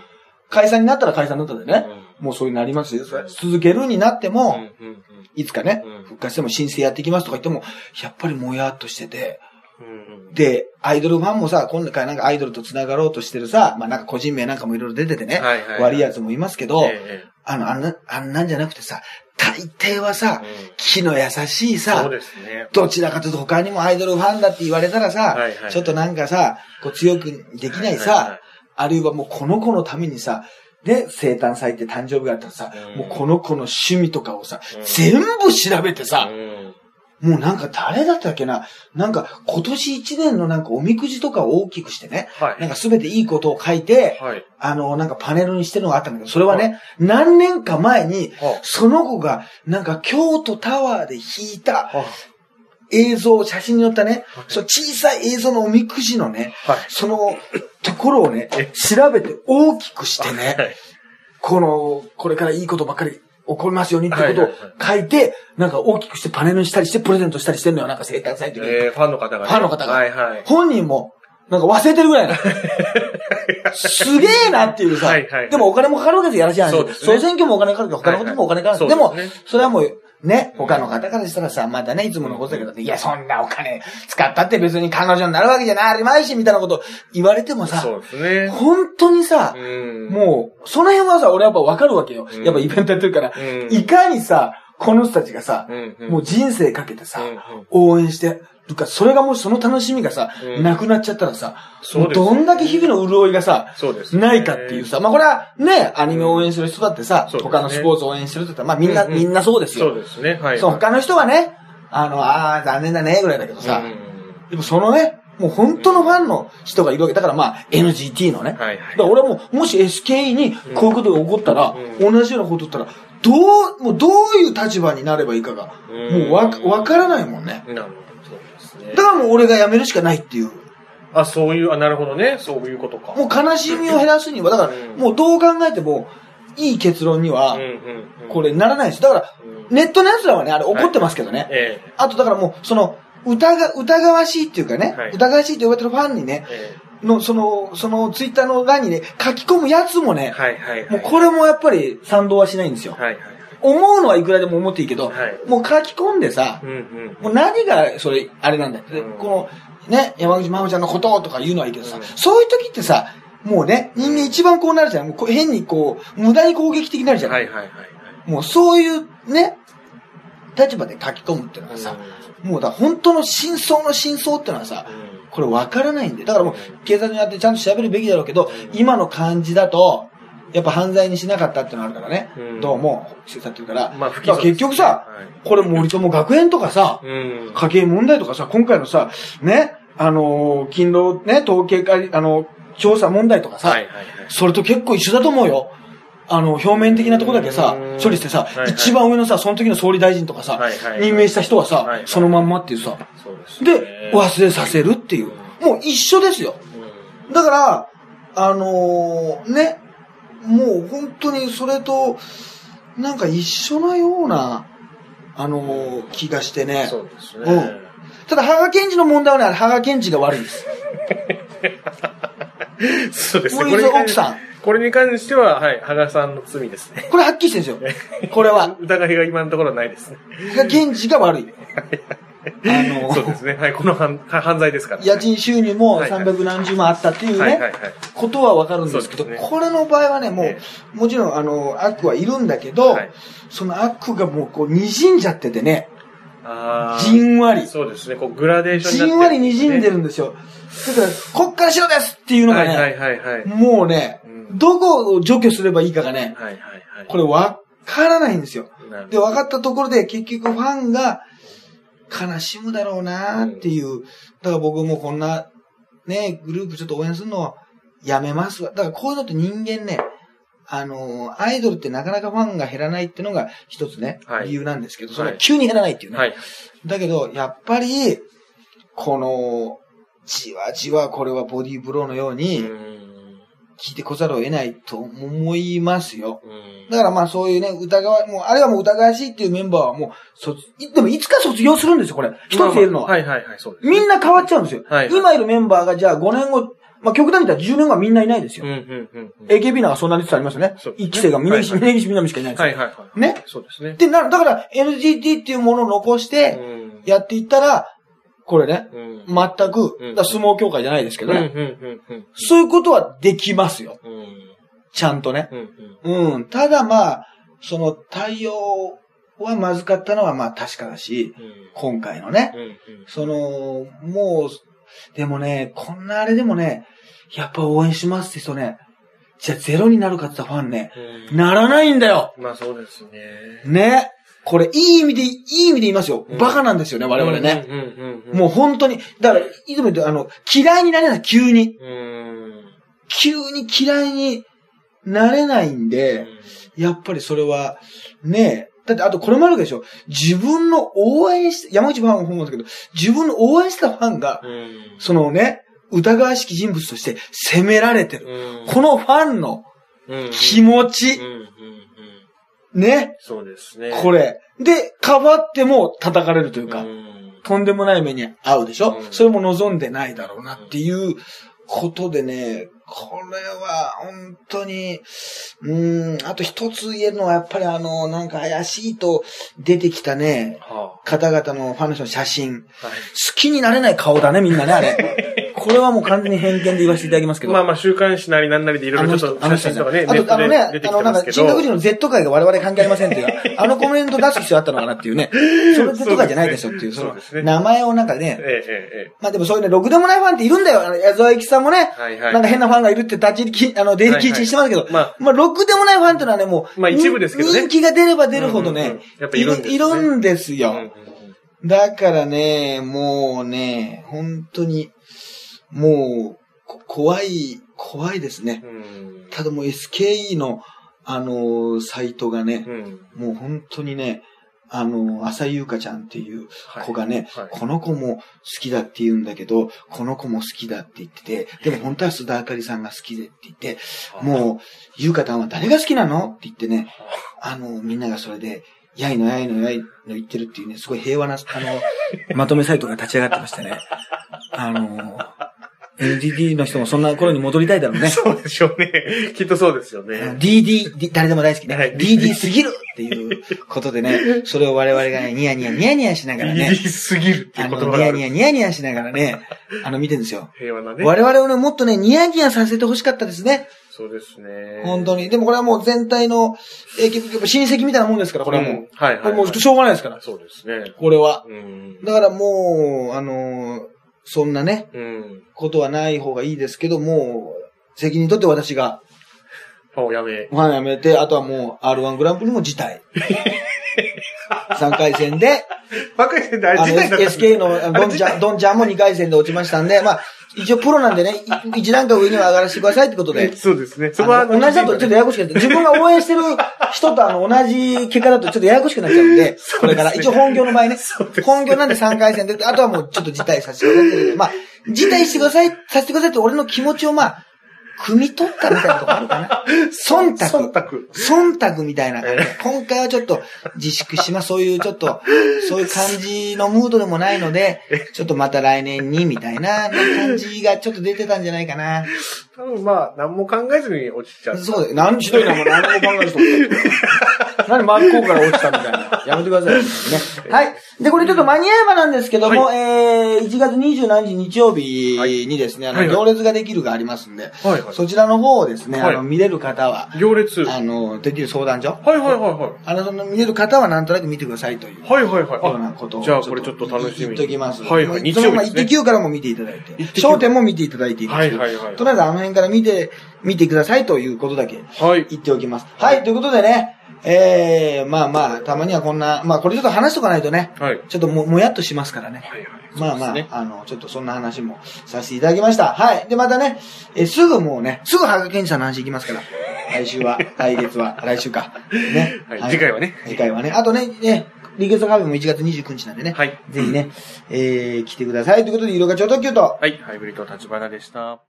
Speaker 1: 解散になったら解散になったでね。もうそういうなりますよ。続けるになっても、
Speaker 2: うんうん
Speaker 1: いつかね
Speaker 2: うん、
Speaker 1: 復活しても申請やっていきますとか言っても、やっぱりもやっとしてて、
Speaker 2: うんうん
Speaker 1: で、アイドルファンもさ、今回なんかアイドルと繋がろうとしてるさ、まあなんか個人名なんかもいろいろ出ててね、
Speaker 2: はいはいはい
Speaker 1: 悪いやつもいますけど、
Speaker 2: え
Speaker 1: あの、あんな、あんなんじゃなくてさ、大抵はさ気の優しいさ。どちらかというと他にもアイドルファンだって言われたらさ、ちょっとなんかさ、こう強くできないさ、あるいはもうこの子のためにさ、で、生誕祭って誕生日があったらさ、
Speaker 2: うん。
Speaker 1: もうこの子の趣味とかをさ、
Speaker 2: うん。
Speaker 1: 全部調べてさ、
Speaker 2: うん
Speaker 1: もうなんか誰だったっけな、なんか今年一年のなんかおみくじとかを大きくしてね、
Speaker 2: はい。
Speaker 1: なんかすべていいことを書いて、
Speaker 2: はい。
Speaker 1: あの、なんかパネルにしてるのがあったんだけど、それはね、何年か前に、
Speaker 2: は
Speaker 1: その子が、なんか京都タワーで引いた
Speaker 2: あは
Speaker 1: 映像、写真に載ったね
Speaker 2: はい、
Speaker 1: その小さい映像のおみくじのね、
Speaker 2: はい。
Speaker 1: そのところをね、調べて大きくしてね、
Speaker 2: はい。
Speaker 1: この、これからいいことばっかり起こりますようにってことを書いて、なんか大きくしてパネルにしたりしてプレゼントしたりしてんのよ、なんか生誕祭の時に。
Speaker 2: えー、ファンの方がね。
Speaker 1: ファンの方が
Speaker 2: はいはい。
Speaker 1: 本人も、なんか忘れてるぐらいなの。すげえなっていうさ。
Speaker 2: はいはい
Speaker 1: でもお金もかかるわけでやらしい話。
Speaker 2: そうですね
Speaker 1: 総選挙もお金かかるけど、他のこともお金かかる。
Speaker 2: はいはい
Speaker 1: でも
Speaker 2: そ
Speaker 1: れはもう、ね、他の方からしたらさ、またね、いつものことだけど、いや、そんなお金使ったって別に彼女になるわけじゃない、ありまいし、みたいなこと言われてもさ、
Speaker 2: そうですね。
Speaker 1: 本当にさ
Speaker 2: う、ん。
Speaker 1: もう、その辺はさ、俺やっぱわかるわけよ。
Speaker 2: うん
Speaker 1: やっぱイベントやってるから、
Speaker 2: うん、
Speaker 1: いかにさ、この人たちがさ、もう人生かけてさ、応援してるか、それがもしその楽しみがさ、
Speaker 2: うん
Speaker 1: なくなっちゃったらさ、
Speaker 2: そうですね
Speaker 1: どんだけ日々の潤いがさ、
Speaker 2: そうですね。
Speaker 1: ないかっていうさ、まあこれはね、アニメを応援する人だってさ、
Speaker 2: ね
Speaker 1: 他のスポーツを応援してる人だったら、まあみんな、
Speaker 2: うんうん
Speaker 1: みんなそうですよ。
Speaker 2: そうですね。はい。
Speaker 1: そう、他の人はね、あの、ああ、残念だね、ぐらいだけどさ、
Speaker 2: うん
Speaker 1: でもそのね、もう本当のファンの人がいるわけ。だからまあ NGT のね。
Speaker 2: はいはい
Speaker 1: だから俺はもう、もし SKE にこういうことが起こったら、
Speaker 2: うん
Speaker 1: 同じようなこと言ったら、どう、もうどういう立場になればいいかが、
Speaker 2: うん
Speaker 1: もうわ、わからないもんね。
Speaker 2: なるほど。
Speaker 1: だ。からもう俺が辞めるしかないっていう。
Speaker 2: あ、そういう、あ、なるほどね。そういうことか。
Speaker 1: もう悲しみを減らすには、だから
Speaker 2: うん
Speaker 1: もうどう考えても、いい結論には。これならないです。だから、
Speaker 2: うん、
Speaker 1: ネットの奴らはね、あれ怒ってますけどね。
Speaker 2: ええ
Speaker 1: あとだからもう、その、疑、疑わしいっていうかね、
Speaker 2: はい
Speaker 1: 疑わしいって呼ばれてるファンにね、
Speaker 2: え
Speaker 1: の、その、そのツイッターの欄にね、書き込むやつもね、
Speaker 2: えはいはいはい。
Speaker 1: もうこれもやっぱり賛同はしないんですよ。
Speaker 2: はいはい。
Speaker 1: 思うのはいくらでも思っていいけど、
Speaker 2: はい
Speaker 1: もう書き込んでさ
Speaker 2: う、んうん。
Speaker 1: もう何がそれ、あれなんだって、
Speaker 2: うん
Speaker 1: この、ね、山口真帆ちゃんのこととか言うのはいいけどさ、
Speaker 2: うん
Speaker 1: そういう時ってさ、もうね、人間一番こうなるじゃん。もうこう変にこう、無駄に攻撃的になるじゃん。
Speaker 2: はいはいはいはい。
Speaker 1: もうそういうね、立場で書き込むっていうのはさ、もうだ本当の真相の真相っていうのはさ、これ分からないんで。だからもう警察にやってちゃんと調べるべきだろうけど、
Speaker 2: うん
Speaker 1: 今の感じだと、やっぱ犯罪にしなかったってのがあるからね。
Speaker 2: うん
Speaker 1: どうも、してたっていうから。
Speaker 2: まあ、不
Speaker 1: 結局さ、これ森友学園とかさ、
Speaker 2: うん。
Speaker 1: 家計問題とかさ、今回のさ、ね、あのー勤労ね、統計会、あの、調査問題とかさ、
Speaker 2: はいはいはい。
Speaker 1: それと結構一緒だと思うよ。あの、表面的なとこだけさ
Speaker 2: うん、
Speaker 1: 処理してさ、
Speaker 2: はいはい
Speaker 1: 一番上のさ、その時の総理大臣とかさ、
Speaker 2: はいはい
Speaker 1: 任命した人はさ、
Speaker 2: はいはい
Speaker 1: そのまんまっていうさ、
Speaker 2: ですね。
Speaker 1: で、忘れさせるっていう。もう一緒ですよ。
Speaker 2: うん
Speaker 1: だから、あのーね、もう本当にそれと、なんか一緒なような、あのー気がしてね。
Speaker 2: そうです
Speaker 1: うん
Speaker 2: ね。
Speaker 1: ただ、羽賀健二の問題はね、羽賀健二が悪いんです。
Speaker 2: そうですね。
Speaker 1: 森蔵奥さん。
Speaker 2: これに関しては、はい、羽賀さんの罪ですね。
Speaker 1: これはっきりしてるんですよ。これは。
Speaker 2: 疑いが今のところはないですね。
Speaker 1: 羽賀健二が悪い。あの
Speaker 2: そうですね。はい、この犯犯罪ですから。
Speaker 1: 家賃収入も
Speaker 2: はいはい
Speaker 1: 300何十万あったっていうね、
Speaker 2: はいはいはい。
Speaker 1: ことはわかるんですけど、
Speaker 2: ね
Speaker 1: これの場合はね、も
Speaker 2: え
Speaker 1: う、もちろん、あの、悪はいるんだけど
Speaker 2: はい、
Speaker 1: その悪がもうこう、滲んじゃっててね、じんわり。
Speaker 2: そうですね。こう、グラデーションになって
Speaker 1: じんわり滲んで
Speaker 2: る
Speaker 1: るんですよ。だから、こっから白ですっていうのが
Speaker 2: はいはい
Speaker 1: ね、
Speaker 2: はいはい。
Speaker 1: もうね
Speaker 2: う、ん
Speaker 1: どこを除去すればいいかがね、
Speaker 2: はいはいはい。
Speaker 1: これわからないんですよ。で、分かったところで結局ファンが悲しむだろうなっていう。だから僕もこんなね、グループちょっと応援するのはやめますわ。だからこういうのって人間ね、あの、アイドルってなかなかファンが減らないっていうのが一つね、
Speaker 2: はい
Speaker 1: 理由なんですけど、そ
Speaker 2: はい
Speaker 1: れ急に減らないっていうね。
Speaker 2: はい。
Speaker 1: だけど、やっぱり、この、じわじわこれはボディーブローのよう
Speaker 2: う
Speaker 1: に
Speaker 2: ん。
Speaker 1: 聞いてこざるを得ないと思いますよ。
Speaker 2: うん
Speaker 1: だからまあそういうね、疑わ、もう、あれはもう疑わしいっていうメンバーはもう、卒、いでもいつか卒業するんですよ、これ。一つ言えるのは。
Speaker 2: はいはいはい、そうです。
Speaker 1: みんな変わっちゃうんですよ。
Speaker 2: はい
Speaker 1: 今いるメンバーがじゃあ5年後、まあ、極端に言ったら10年後はみんないないですよ。
Speaker 2: うん、うん、うん。
Speaker 1: AKB なんかそんなにありますよね
Speaker 2: そう。
Speaker 1: 一期生が峯岸、
Speaker 2: はい
Speaker 1: 峯岸みなみしかいないんですよ。
Speaker 2: はい、はい、はい。
Speaker 1: ね。
Speaker 2: そうですね。
Speaker 1: で、な、だから NGT っていうものを残し
Speaker 2: う
Speaker 1: て、
Speaker 2: ん。
Speaker 1: やっていったら、これね、
Speaker 2: うん。
Speaker 1: 全く、相撲協会じゃないですけどね。そういうことはできますよ。
Speaker 2: うん。
Speaker 1: ちゃんとね。
Speaker 2: うん、うん。
Speaker 1: うん。ただまあ、その対応はまずかったのはまあ確かだし、
Speaker 2: うん。
Speaker 1: 今回のね。
Speaker 2: うん、
Speaker 1: その、もう、でもね、こんなあれでもね、やっぱ応援しますって人ね、じゃあゼロになるかって言ったらファンね、
Speaker 2: うん。
Speaker 1: ならないんだよ
Speaker 2: まあそうですね。
Speaker 1: ね。これ、いい意味で、いい意味で言いますよ
Speaker 2: うん。
Speaker 1: バカなんですよね、我々ね。もう本当に、だから、いつも言って、あの、嫌いになれない、急に。急に嫌いになれないんで、やっぱりそれは、ねえ。だって、あとこれもあるわけでしょ。自分の応援し、山口ファンも思うんですけど、自分の応援したファンが、
Speaker 2: うん。
Speaker 1: そのね、疑わしき人物として責められてる。
Speaker 2: うん。
Speaker 1: このファンの
Speaker 2: うん、
Speaker 1: 気持ち。ね、
Speaker 2: そうですね。
Speaker 1: これ。で、かばっても叩かれるというか、
Speaker 2: うん。
Speaker 1: とんでもない目に遭うでしょ、
Speaker 2: うん
Speaker 1: それも望んでないだろうなっていうことでね、これは本当に、うーん、あと一つ言えるのはやっぱりあの、なんか怪しいと出てきたね、
Speaker 2: は
Speaker 1: 方々のファンの人の写真。好
Speaker 2: あ。はい。
Speaker 1: きになれない顔だね、みんなね、あれ。これはもう完全に偏見で言わせていただきますけど。
Speaker 2: まあまあ、週刊誌なりなんなりでいろいろちょっと写真とかね、
Speaker 1: あ
Speaker 2: ネッ
Speaker 1: と、あのね、
Speaker 2: トで出てき
Speaker 1: あの、なんか、
Speaker 2: てますけど。
Speaker 1: 人格人の Z 界が我々関係ありませんっていう、あのコメント出す必要あったのかなっていうね。それ Z 界じゃないでしょっていう、その名前をなんかね、
Speaker 2: ええ、ええ、
Speaker 1: まあでもそういうね、ろくでもないファンっているんだよ。あの、矢沢永吉さんもね、
Speaker 2: ええ。はいはい。
Speaker 1: なんか変なファンがいるって立ち入りき、あの、出入り禁止してますけど、
Speaker 2: まあ、
Speaker 1: まあ、ろくでもないファンってのはね、もう、
Speaker 2: まあ一部ですけどね
Speaker 1: 人気が出れば出るほどね
Speaker 2: やっぱいるんですね
Speaker 1: いるんですよ。だからね、もうね、本当に、もう、こ怖い、怖いですね。
Speaker 2: うん。
Speaker 1: ただもう SKE の、あのーサイトがね、
Speaker 2: うん。
Speaker 1: もう本当にね、あのー、浅井優香ちゃんっていう
Speaker 2: はい
Speaker 1: 子がね、
Speaker 2: はい
Speaker 1: この子も好きだって言うんだけど、この子も好きだって言ってて、でも本当は須田あかりさんが好きでって言って、もう、優香ちゃんは誰が好きなのって言ってね、あの、みんながそれで、やいのやいのやいの言ってるっていうね、すごい平和な、あの、まとめサイトが立ち上がってましてね。あの、NTT の人もそんな頃に戻りたいだろうね。
Speaker 2: そうでしょうね。きっとそうですよね。
Speaker 1: DD、D- 誰でも大好きね。
Speaker 2: はい
Speaker 1: DD すぎるっていうことでね、それを我々がね、ニヤニヤニヤニヤしながらね、
Speaker 2: すぎるってい
Speaker 1: あ
Speaker 2: う言葉。
Speaker 1: ニヤニヤニヤニヤしながらね、あの、見てるんですよ。
Speaker 2: 平和なね。
Speaker 1: 我々をね、もっとね、ニヤニヤさせてほしかったですね。
Speaker 2: そうですね。
Speaker 1: 本当に。でもこれはもう全体の、えー、結局やっぱ親戚みたいなもんですから、これはもう。
Speaker 2: うんはいはい。
Speaker 1: これもうしょうがないですから、
Speaker 2: そうですね。
Speaker 1: これは。
Speaker 2: うん。
Speaker 1: だからもう、あのーそんなね、
Speaker 2: うん。
Speaker 1: ことはない方がいいですけど、もう、責任取って私が
Speaker 2: ファンをやめ。
Speaker 1: ファンやめて、あとはもう R1 グランプリも辞退。3回戦で、あの
Speaker 2: 事だった
Speaker 1: SK のドンちゃん、ドンちゃんも2回戦で落ちましたんで、まあ、一応プロなんでね、い一段階上には上がらせてくださいってことで。
Speaker 2: そうですね。そこは
Speaker 1: 同じだとちょっとややこしくなって、自分が応援してる人とあの同じ結果だとちょっとややこしくなっちゃうんで、これから。一応本業の場合ね本業なんで3回戦で、あとはもうちょっと辞退させてください。まあ、辞退してください、させてくださいって俺の気持ちをまあ、汲み取ったみたいなとこあるかな。忖度。
Speaker 2: 忖度。
Speaker 1: 忖度みたいな。今回はちょっと自粛します。そういうちょっと、そういう感じのムードでもないので、ちょっとまた来年にみたいな感じがちょっと出てたんじゃないかな。
Speaker 2: 多分まあ、何も考えずに落ちちゃう。
Speaker 1: そうだよ。何ひどいな、もう何も考えると思って。何真っ向から落ちたみたいな。やめてください、ね。はい。で、これちょっと間に合えばなんですけども、
Speaker 2: は
Speaker 1: えー、1月27日日曜日にですね、あの、
Speaker 2: はいはい
Speaker 1: 行列ができるがありますんで、
Speaker 2: はいはい。
Speaker 1: そちらの方をですね、
Speaker 2: はい
Speaker 1: あの、見れる方は、
Speaker 2: 行列。は
Speaker 1: あの、できる相談所
Speaker 2: いはいはいはい。
Speaker 1: あの、その見れる方はなんとなく見てくださいという。
Speaker 2: はいはいはい。
Speaker 1: ようなことを。
Speaker 2: じゃあこれちょっと楽しみに。
Speaker 1: 言っときます。
Speaker 2: はいはい。日
Speaker 1: そのまま、
Speaker 2: 曜日ですね。
Speaker 1: 一級からも見ていただいて、
Speaker 2: 一滴
Speaker 1: 焦点も見ていただいていいです
Speaker 2: はいはいはい。
Speaker 1: とりあえずあの辺から見て、見てくださいということだけ
Speaker 2: はい。
Speaker 1: 言っておきます。はい、ということでね、えー、まあまあ、たまにはこんな、まあこれちょっと話しとかないとね、
Speaker 2: はい。
Speaker 1: ちょっとも、もやっとしますからね。
Speaker 2: はいはい。
Speaker 1: まあまあ、
Speaker 2: ね
Speaker 1: あの、ちょっとそんな話もさせていただきました。はい。で、またね、えーすぐもうね、すぐ羽賀健二さんの話いきますから。来週は、来月は、来週か。ね。
Speaker 2: はい次回はね。
Speaker 1: 次回はね。あとね、ね、リクエストカフェも1月29日なんでね。
Speaker 2: はい。
Speaker 1: ぜひね、えー、来てください。ということで、色が超特急と、
Speaker 2: はい。ハイブリッド立花でした。